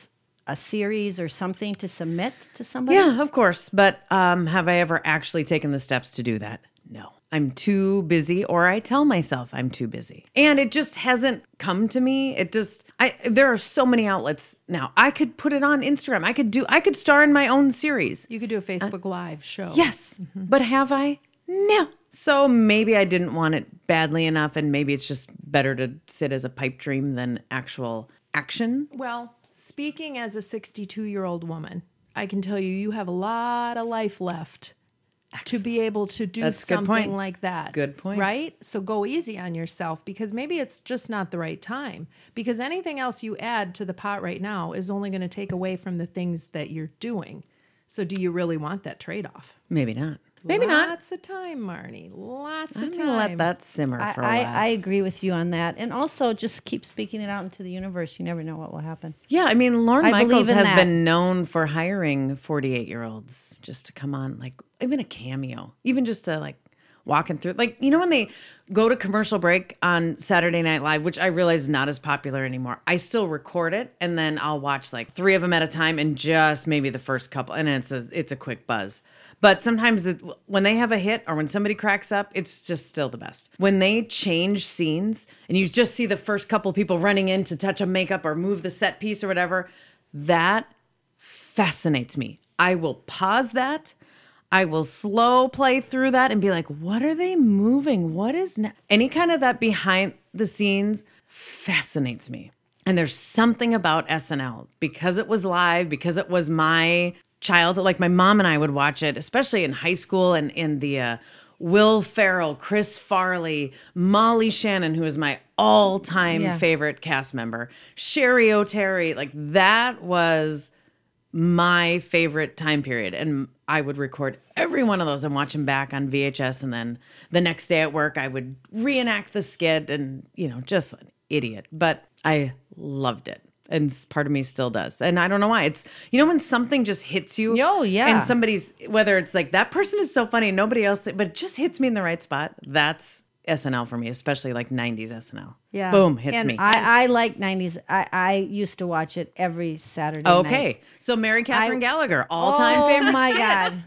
a series or something to submit to somebody? Yeah, of course. But um, have I ever actually taken the steps to do that? No. I'm too busy, or I tell myself I'm too busy. And it just hasn't come to me. It just, I, there are so many outlets now. I could put it on Instagram. I could do, I could star in my own series. You could do a Facebook Live show. Yes. Mm-hmm. But have I? No. So maybe I didn't want it badly enough, and maybe it's just better to sit as a pipe dream than actual action. Well, speaking as a 62 year old woman, I can tell you, you have a lot of life left to be able to do That's something like that. Good point. Right? So go easy on yourself because maybe it's just not the right time. Because anything else you add to the pot right now is only going to take away from the things that you're doing. So do you really want that trade off? Maybe not. Maybe not. Lots of time, Marney. Lots I'm of time. gonna let that simmer I, for a I, while. I agree with you on that. And also just keep speaking it out into the universe. You never know what will happen. yeah, I mean, Lorne I Michaels has that. been known for hiring 48 year olds just to come on, like even a cameo, even just to like walking through. Like, you know, when they go to commercial break on Saturday Night Live, which I realize is not as popular anymore, I still record it and then I'll watch like three of them at a time and just maybe the first couple, and it's a it's a quick buzz. But sometimes it, when they have a hit or when somebody cracks up, it's just still the best. When they change scenes and you just see the first couple people running in to touch a makeup or move the set piece or whatever, that fascinates me. I will pause that. I will slow play through that and be like, what are they moving? What is ne-? any kind of that behind the scenes fascinates me. And there's something about SNL because it was live, because it was my child. Like my mom and I would watch it, especially in high school and in the uh, Will Ferrell, Chris Farley, Molly Shannon, who is my all time Yeah. favorite cast member, Cheri Oteri. Like that was my favorite time period and i would record every one of those and watch them back on vhs and then the next day at work i would reenact the skit and you know just an idiot but i loved it and part of me still does. And i don't know why. It's you know when something just hits you Oh, yeah. and somebody's whether it's like that person is so funny nobody else but it just hits me in the right spot that's snl for me especially like 90s snl Yeah. boom, hits And me. I, I like 90s. I, I used to watch it every Saturday night. okay, so Mary Catherine I- Gallagher, all time oh favorite. my God.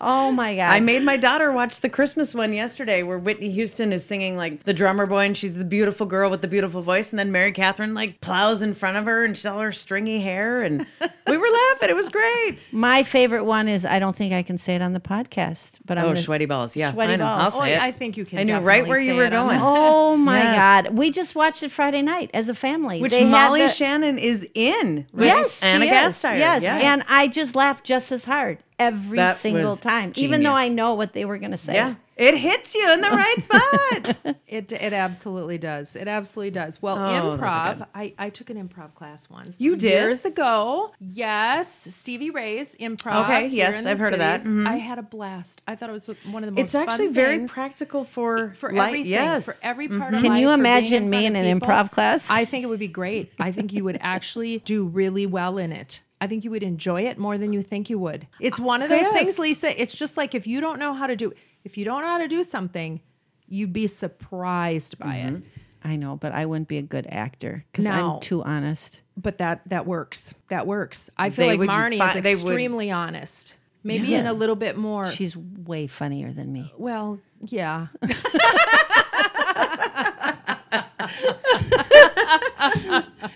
Oh my God. I made my daughter watch the Christmas one yesterday where Whitney Houston is singing like the drummer boy and she's the beautiful girl with the beautiful voice. And then Mary Catherine like plows in front of her and she's all her stringy hair. And we were laughing. It was great. My favorite one is I don't think I can say it on the podcast, but I'm Oh, gonna- sweaty balls. Yeah. Sweaty I know. balls. I'll Oh, say it. Oh, I think you can I knew definitely right where you say were it on going. the- Oh my Yes. God. We just watched it Friday night as a family. Which They Molly the- Shannon is in. With Yes, Anna. Gasteyer. Yes, Yeah. and I just laughed just as hard every That single was time, even though I know what they were going to say. yeah. It hits you in the right spot. It it absolutely does. It absolutely does. Well, Oh, improv. I, I took an improv class once. You did? years ago. Yes, Stevie Ray's improv. Okay, yes, I've heard of that. cities. Mm-hmm. I had a blast. I thought it was one of the most. it's actually fun very things practical for for life. everything. Yes. For every part mm-hmm. of Can life, you for being imagine me in an people. improv class? I think it would be great. I think you would actually do really well in it. I think you would enjoy it more than you think you would. It's one of those Yes. things, Lisa. It's just like if you don't know how to do, if you don't know how to do something, you'd be surprised by it. Mm-hmm. I know, but I wouldn't be a good actor because No. I'm too honest. But that that works. That works. I feel They like would Marney fi- is they would- extremely honest. Maybe in a little bit more. She's way funnier than me. well, yeah.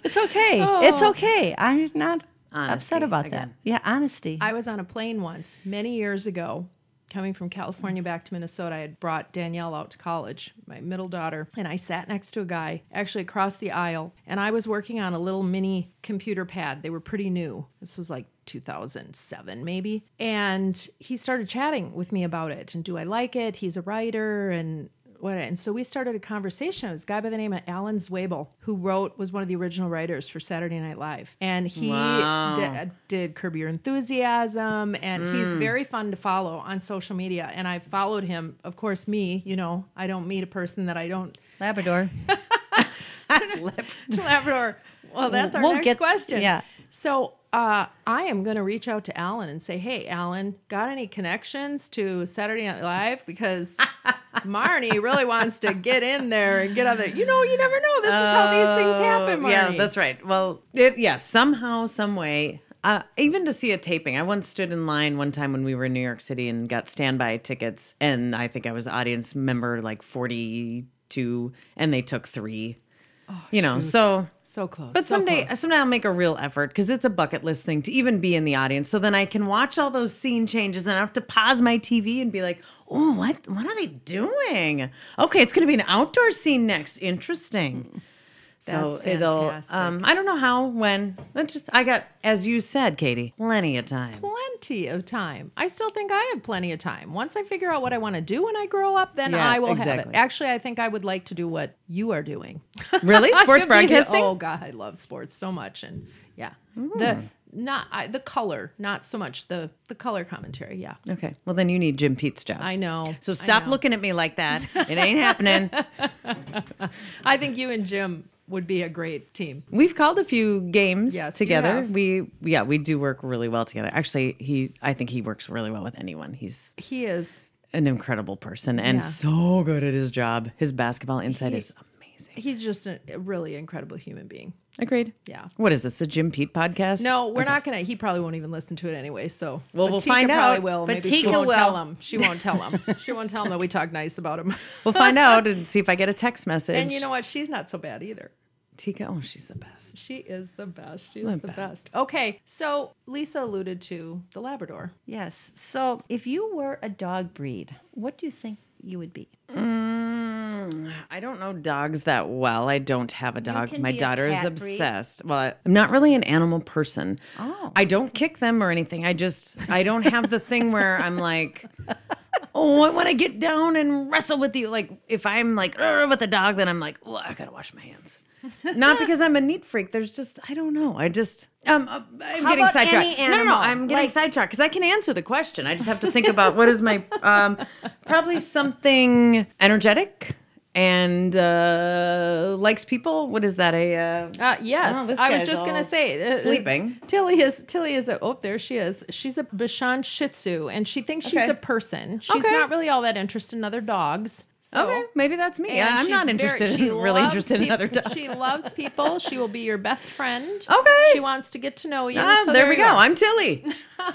It's okay. It's okay. I'm not Honesty upset about again. that. Yeah, honesty. I was on a plane once many years ago, coming from California back to Minnesota. I had brought Danielle out to college, my middle daughter, and I sat next to a guy actually across the aisle, and I was working on a little mini computer pad. They were pretty new. This was like 2007 maybe. And he started chatting with me about it and do I like it? He's a writer and what and so we started a conversation. It was a guy by the name of Alan Zweibel who wrote was one of the original writers for Saturday Night Live. And he Wow. di- did Curb Your Enthusiasm, and Mm. he's very fun to follow on social media. And I followed him, of course, me, you know, I don't meet a person that I don't Labrador. Labrador. Well, that's our We'll next get- question. yeah. So uh, I am going to reach out to Alan and say, hey, Alan, got any connections to Saturday Night Live? Because Marney really wants to get in there and get on there. You know, you never know. This is how these things happen, Marney. Oh, Yeah, that's right. Well, it, yeah, somehow, some way, uh, even to see a taping. I once stood in line one time when we were in New York City and got standby tickets, and I think I was audience member like forty-two, and they took three. you know, so So close. but so someday, close. someday I'll make a real effort because it's a bucket list thing to even be in the audience. So then I can watch all those scene changes and I have to pause my TV and be like, "Oh, what? What are they doing? Okay, it's going to be an outdoor scene next. Interesting." So it'll. Um, I don't know how, when. It's just I got, as you said, Katie, plenty of time. plenty of time. I still think I have plenty of time. Once I figure out what I want to do when I grow up, then Yeah, I will have it. Actually, I think I would like to do what you are doing. Really, sports be the- broadcasting. oh God, I love sports so much, and yeah, the not I, the color, not so much the the color commentary. Yeah, Okay, well then you need Jim Pete's job. I know. so stop know. looking at me like that. It ain't happening. I think you and Jim would be a great team. We've called a few games Yes, together. We yeah, we do work really well together. Actually, he I think he works really well with anyone. He's He is. an incredible person and Yeah. so good at his job. His basketball insight He- is amazing. He's just a, a really incredible human being. Agreed. Yeah. What is this? A Jim Pete podcast? No, we're not gonna. He probably won't even listen to it anyway. So, Well, But we'll Tika find Probably out. will. But Maybe she Tika won't will. tell him. She won't tell him. she won't tell him that we talk nice about him. We'll find out and see if I get a text message. and you know what? She's not so bad either. Tika, oh, she's the best. She is the best. She is the bad. best. Okay, so Lisa alluded to the Labrador. yes. So if you were a dog breed, what do you think you would be? Mm, I don't know dogs that well. I don't have a dog. My daughter is cat breed. obsessed. Well, I'm not really an animal person. Oh. I don't kick them or anything. I just I don't have the thing where I'm like, oh, I want to get down and wrestle with you. Like if I'm like with a dog, then I'm like, oh, I gotta wash my hands. Not because I'm a neat freak. There's just I don't know. I just um uh, I'm How getting about sidetracked. any No, no, no. I'm getting Like- sidetracked because I can answer the question. I just have to think about what is my um probably something energetic and uh likes people. What is that? A uh, Uh, yes, Oh, I was just gonna say uh, uh, sleeping. Tilly is Tilly is a oh there she is. She's a Bichon Shih Tzu, and she thinks she's Okay. a person. She's Okay. not really all that interested in other dogs. So, okay, maybe that's me. and I'm not interested. she in, really loves interested in other dogs. She loves people. She will be your best friend. Okay. She wants to get to know you. Ah, so there, we you go. are. I'm Tilly.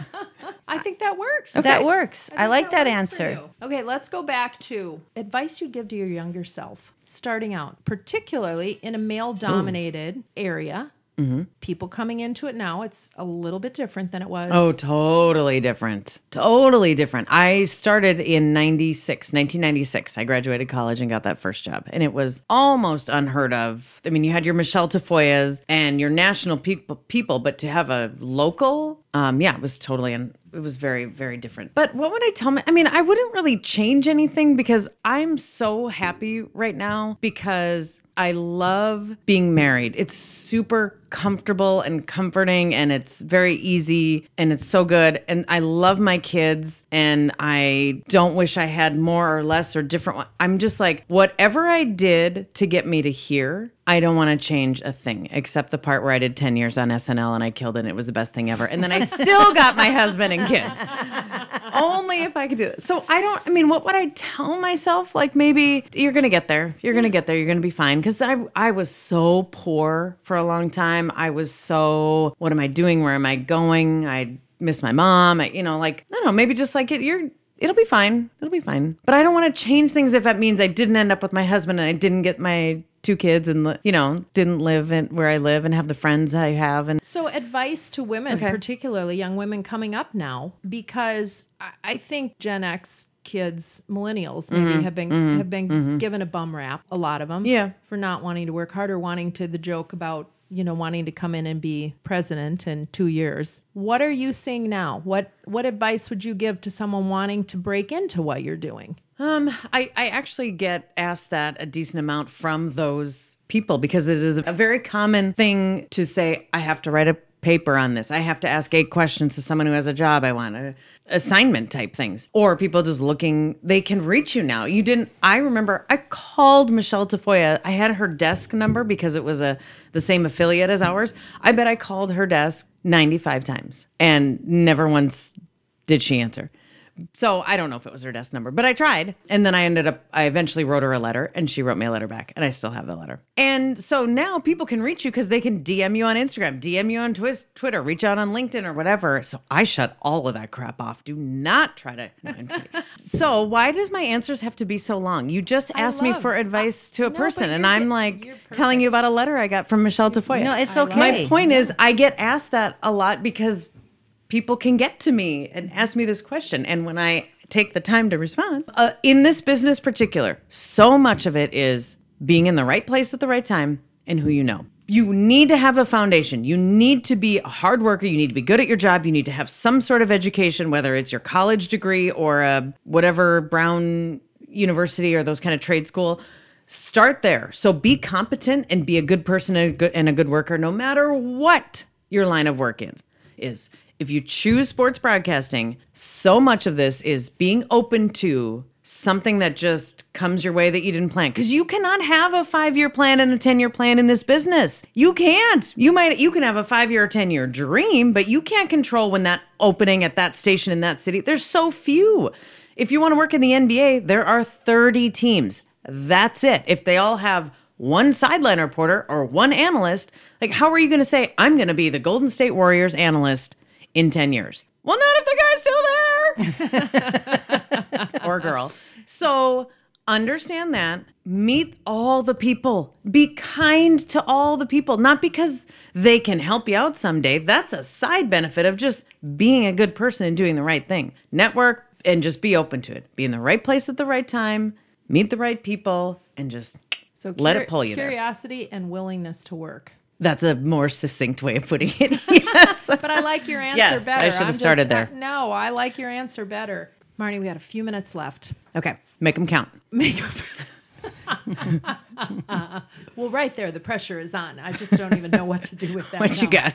I think that works. That works. I, think like that, works for answer. Okay, let's go back to advice you'd give to your younger self starting out, particularly in a male dominated area. Mm-hmm. People coming into it now, it's a little bit different than it was. Oh, totally different. Totally different. I started in 96, 1996. I graduated college and got that first job. And it was almost unheard of. I mean, you had your Michelle Tafoyas and your national people, people but to have a local, um, yeah, it was totally, un- it was very, very different. But what would I tell me? I mean, I wouldn't really change anything because I'm so happy right now because I love being married. It's super comfortable and comforting and it's very easy and it's so good and I love my kids and I don't wish I had more or less or different. I'm just like whatever I did to get me to here, I don't want to change a thing except the part where I did 10 years on SNL and I killed it and it was the best thing ever. And then I still got my husband and kids. Only if I could do it. So I don't, I mean, what would I tell myself? Like maybe you're going to get there. You're going to get there. You're going to be fine. Cause I, I was so poor for a long time. I was so, what am I doing? Where am I going? I miss my mom. I, you know, like, I don't know, maybe just like it, you're, it'll be fine. It'll be fine. But I don't want to change things if that means I didn't end up with my husband and I didn't get my two kids and you know didn't live in where I live and have the friends I have and So, advice to women, Okay. particularly young women coming up now, because I, think Gen X kids, millennials, maybe Mm-hmm. have been have been given a bum rap. A lot of them, Yeah. for not wanting to work hard or wanting to the joke about you know wanting to come in and be president in two years. What are you seeing now? What what advice would you give to someone wanting to break into what you're doing? Um, I, I actually get asked that a decent amount from those people because it is a very common thing to say, I have to write a paper on this. I have to ask eight questions to someone who has a job I want, a, assignment type things. Or people just looking, they can reach you now. You didn't, I remember I called Michelle Tafoya. I had her desk number because it was a the same affiliate as ours. I bet I called her desk 95 times and never once did she answer. So I don't know if it was her desk number, but I tried. And then I ended up, I eventually wrote her a letter and she wrote me a letter back and I still have the letter. And so now people can reach you because they can DM you on Instagram, DM you on Twitter, reach out on LinkedIn or whatever. So I shut all of that crap off. Do not try to. no, so why does my answers have to be so long? You just asked me for advice to a No, person and I'm like telling you about a letter I got from Michelle Tafoya. No, it's okay. My point is, I get asked that a lot because people can get to me and ask me this question. And when I take the time to respond, uh, in this business particular, so much of it is being in the right place at the right time and who you know. You need to have a foundation. You need to be a hard worker. You need to be good at your job. You need to have some sort of education, whether it's your college degree or a whatever Brown University or those kind of trade school start there so be competent and be a good person and a good, and a good worker no matter what your line of work is is if you choose sports broadcasting so much of this is being open to something that just comes your way that you didn't plan because you cannot have a five-year plan and a 10-year plan in this business you can't you might you can have a five-year or 10-year dream but you can't control when that opening at that station in that city there's so few if you want to work in the NBA, there are 30 teams. That's it. If they all have one sideline reporter or one analyst, like how are you going to say, I'm going to be the Golden State Warriors analyst in 10 years? Well, not if the guy's still there or girl. So understand that. Meet all the people. Be kind to all the people, not because they can help you out someday. That's a side benefit of just being a good person and doing the right thing. Network and just be open to it. Be in the right place at the right time, meet the right people, and just So let it pull you there. Curiosity and willingness to work. That's a more succinct way of putting it. yes. But I like your answer Yes, I should have I'm started just- there. no, I like your answer better. Marney, we got a few minutes left. Okay, make them count. Make them. well, right there, the pressure is on. I just don't even know what to do with that. What you got?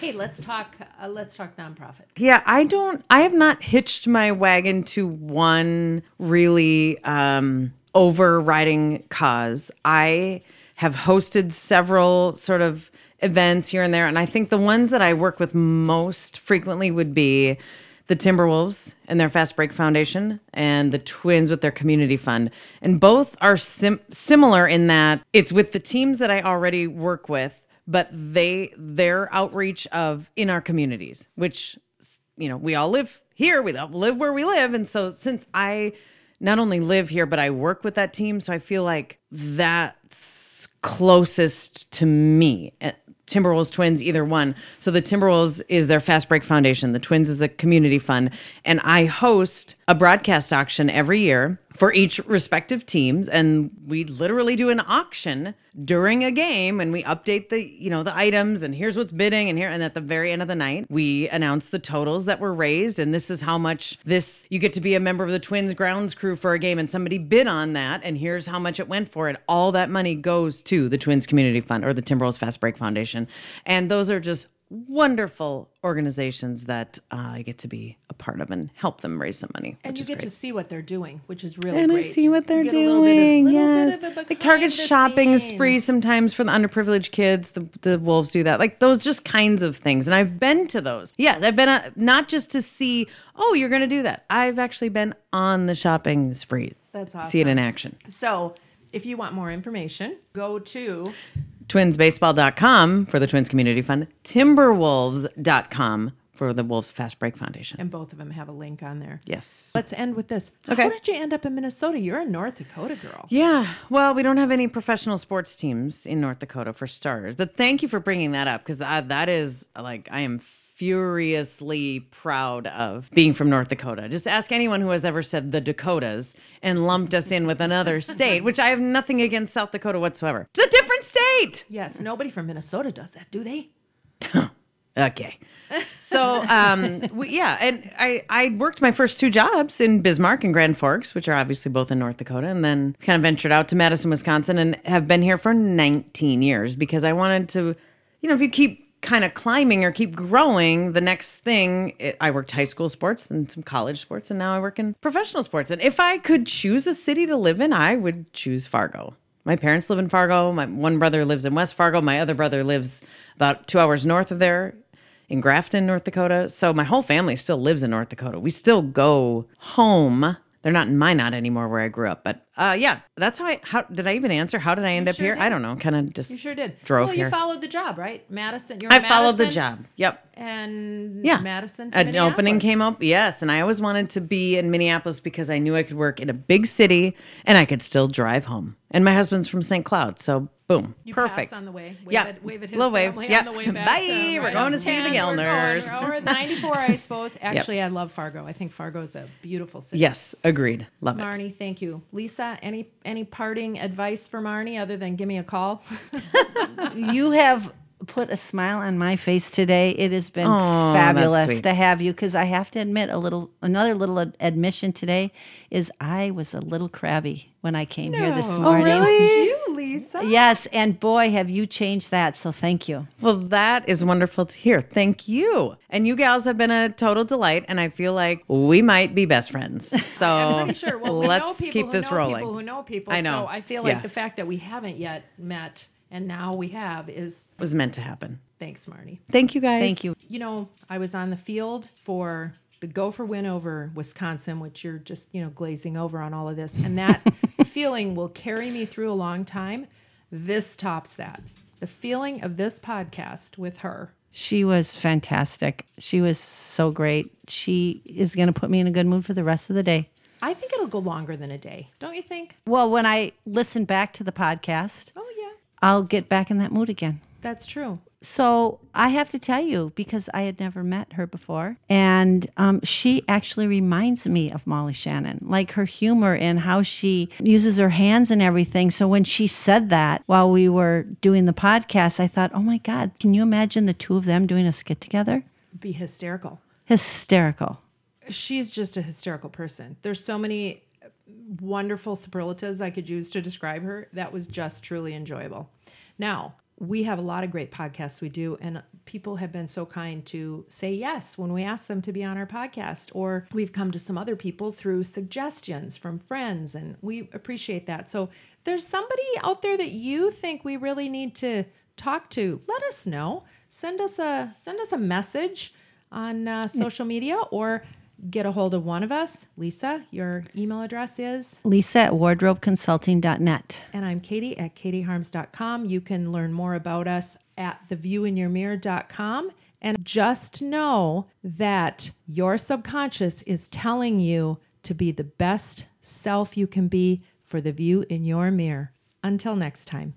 Hey, let's talk. Uh, let's talk nonprofit. Yeah, I don't. I have not hitched my wagon to one really um, overriding cause. I have hosted several sort of events here and there, and I think the ones that I work with most frequently would be the Timberwolves and their Fast Break Foundation, and the Twins with their community fund. And both are sim- similar in that it's with the teams that I already work with, but they their outreach of in our communities, which you know we all live here, we all live where we live, and so since I not only live here, but I work with that team, so I feel like that's closest to me. Timberwolves Twins, either one. So the Timberwolves is their Fast Break Foundation. The Twins is a community fund. And I host a broadcast auction every year for each respective teams. And we literally do an auction during a game and we update the, you know, the items and here's what's bidding and here and at the very end of the night, we announce the totals that were raised and this is how much this you get to be a member of the Twins grounds crew for a game and somebody bid on that and here's how much it went for it. All that money goes to the Twins Community Fund or the Timberwolves Fast Break Foundation. And those are just wonderful organizations that uh, I get to be a part of and help them raise some money. And you get great. to see what they're doing, which is really and great. I see what they're you get a little bit of- doing. yes, a like Target shopping spree sometimes for the underprivileged kids. The the wolves do that, like those just kinds of things. And I've been to those. Yeah, I've been uh not just to see. Oh, you're going to do that. I've actually been on the shopping sprees. That's awesome. See it in action. So, if you want more information, go to Twinsbaseball.com for the Twins Community Fund. Timberwolves.com for the Wolves Fast Break Foundation. and both of them have a link on there. Yes. Let's end with this. Okay. How did you end up in Minnesota? You're a North Dakota girl. Yeah, well, we don't have any professional sports teams in North Dakota for starters. But thank you for bringing that up because that, that is like I am furiously proud of being from North Dakota. Just ask anyone who has ever said the Dakotas and lumped us in with another state, which I have nothing against South Dakota whatsoever. It's a different state. Yes, nobody from Minnesota does that, do they? Okay. So, um, we, yeah, and I, I worked my first two jobs in Bismarck and Grand Forks, which are obviously both in North Dakota, and then kind of ventured out to Madison, Wisconsin, and have been here for 19 years because I wanted to, you know, if you keep kind of climbing or keep growing, the next thing, it, I worked high school sports, then some college sports, and now I work in professional sports. And if I could choose a city to live in, I would choose Fargo. My parents live in Fargo. My one brother lives in West Fargo. My other brother lives about two hours north of there in Grafton, North Dakota. So my whole family still lives in North Dakota. We still go home. They're not in Minot anymore where I grew up. But uh, yeah, that's how I, how did I even answer? How did I end up sure here? did. I don't know. Kind of just You sure did. drove well, here. you followed the job, right? Madison. You're I in followed the job. Yep. And Yeah. Madison. An opening came up. Yes. And I always wanted to be in Minneapolis because I knew I could work in a big city and I could still drive home. And my husband's from St. Cloud. So boom. You Perfect. on the way. Wave Yeah. At, wave at his Little wave. Yeah. on the way back. Bye. to We're going to see the 10. We're going. Gellners. We're 94, I suppose. Actually, I love Fargo. I think Fargo is a beautiful city. Yes. Agreed. Love it. Marney, thank you. Lisa, any any parting advice for Marney other than give me a call? you have put a smile on my face today. It has been Aw, that's fabulous to have you because I have to admit a little another little ad- admission today is I was a little crabby when I came here this No. Oh, morning. Lisa. Yes, and boy, have you changed that. So thank you. Well, that is wonderful to hear. Thank you. And you gals have been a total delight, and I feel like we might be best friends. So I'm pretty sure. Well, we let's keep this rolling. people who know people. I know. So I feel like Yeah. the fact that we haven't yet met and now we have is was meant to happen. thanks, Marney. Thank you guys. Thank you. You know, I was on the field for the Gopher win over Wisconsin, which you're just, you know, glazing over on all of this. And that feeling will carry me through a long time. This tops that. The feeling of this podcast with her. She was fantastic. She was so great. She is going to put me in a good mood for the rest of the day. I think it'll go longer than a day. Don't you think? Well, when I listen back to the podcast, Oh, yeah. I'll get back in that mood again. That's true. So I have to tell you because I had never met her before, and um, she actually reminds me of Molly Shannon, like her humor and how she uses her hands and everything. So when she said that while we were doing the podcast, I thought, oh my God, can you imagine the two of them doing a skit together? Be hysterical. Hysterical. she's just a hysterical person. There's so many wonderful superlatives I could use to describe her. That was just truly enjoyable. Now, we have a lot of great podcasts we do, and people have been so kind to say yes when we ask them to be on our podcast. Or we've come to some other people through suggestions from friends, and we appreciate that. So, if there's somebody out there that you think we really need to talk to, let us know. Send us a send us a message on uh, social media or get a hold of one of us. Lisa, your email address is? Lisa at wardrobeconsulting.net. And I'm Katie at katieharms.com. You can learn more about us at theviewinyourmirror.com. And just know that your subconscious is telling you to be the best self you can be for the view in your mirror. Until next time.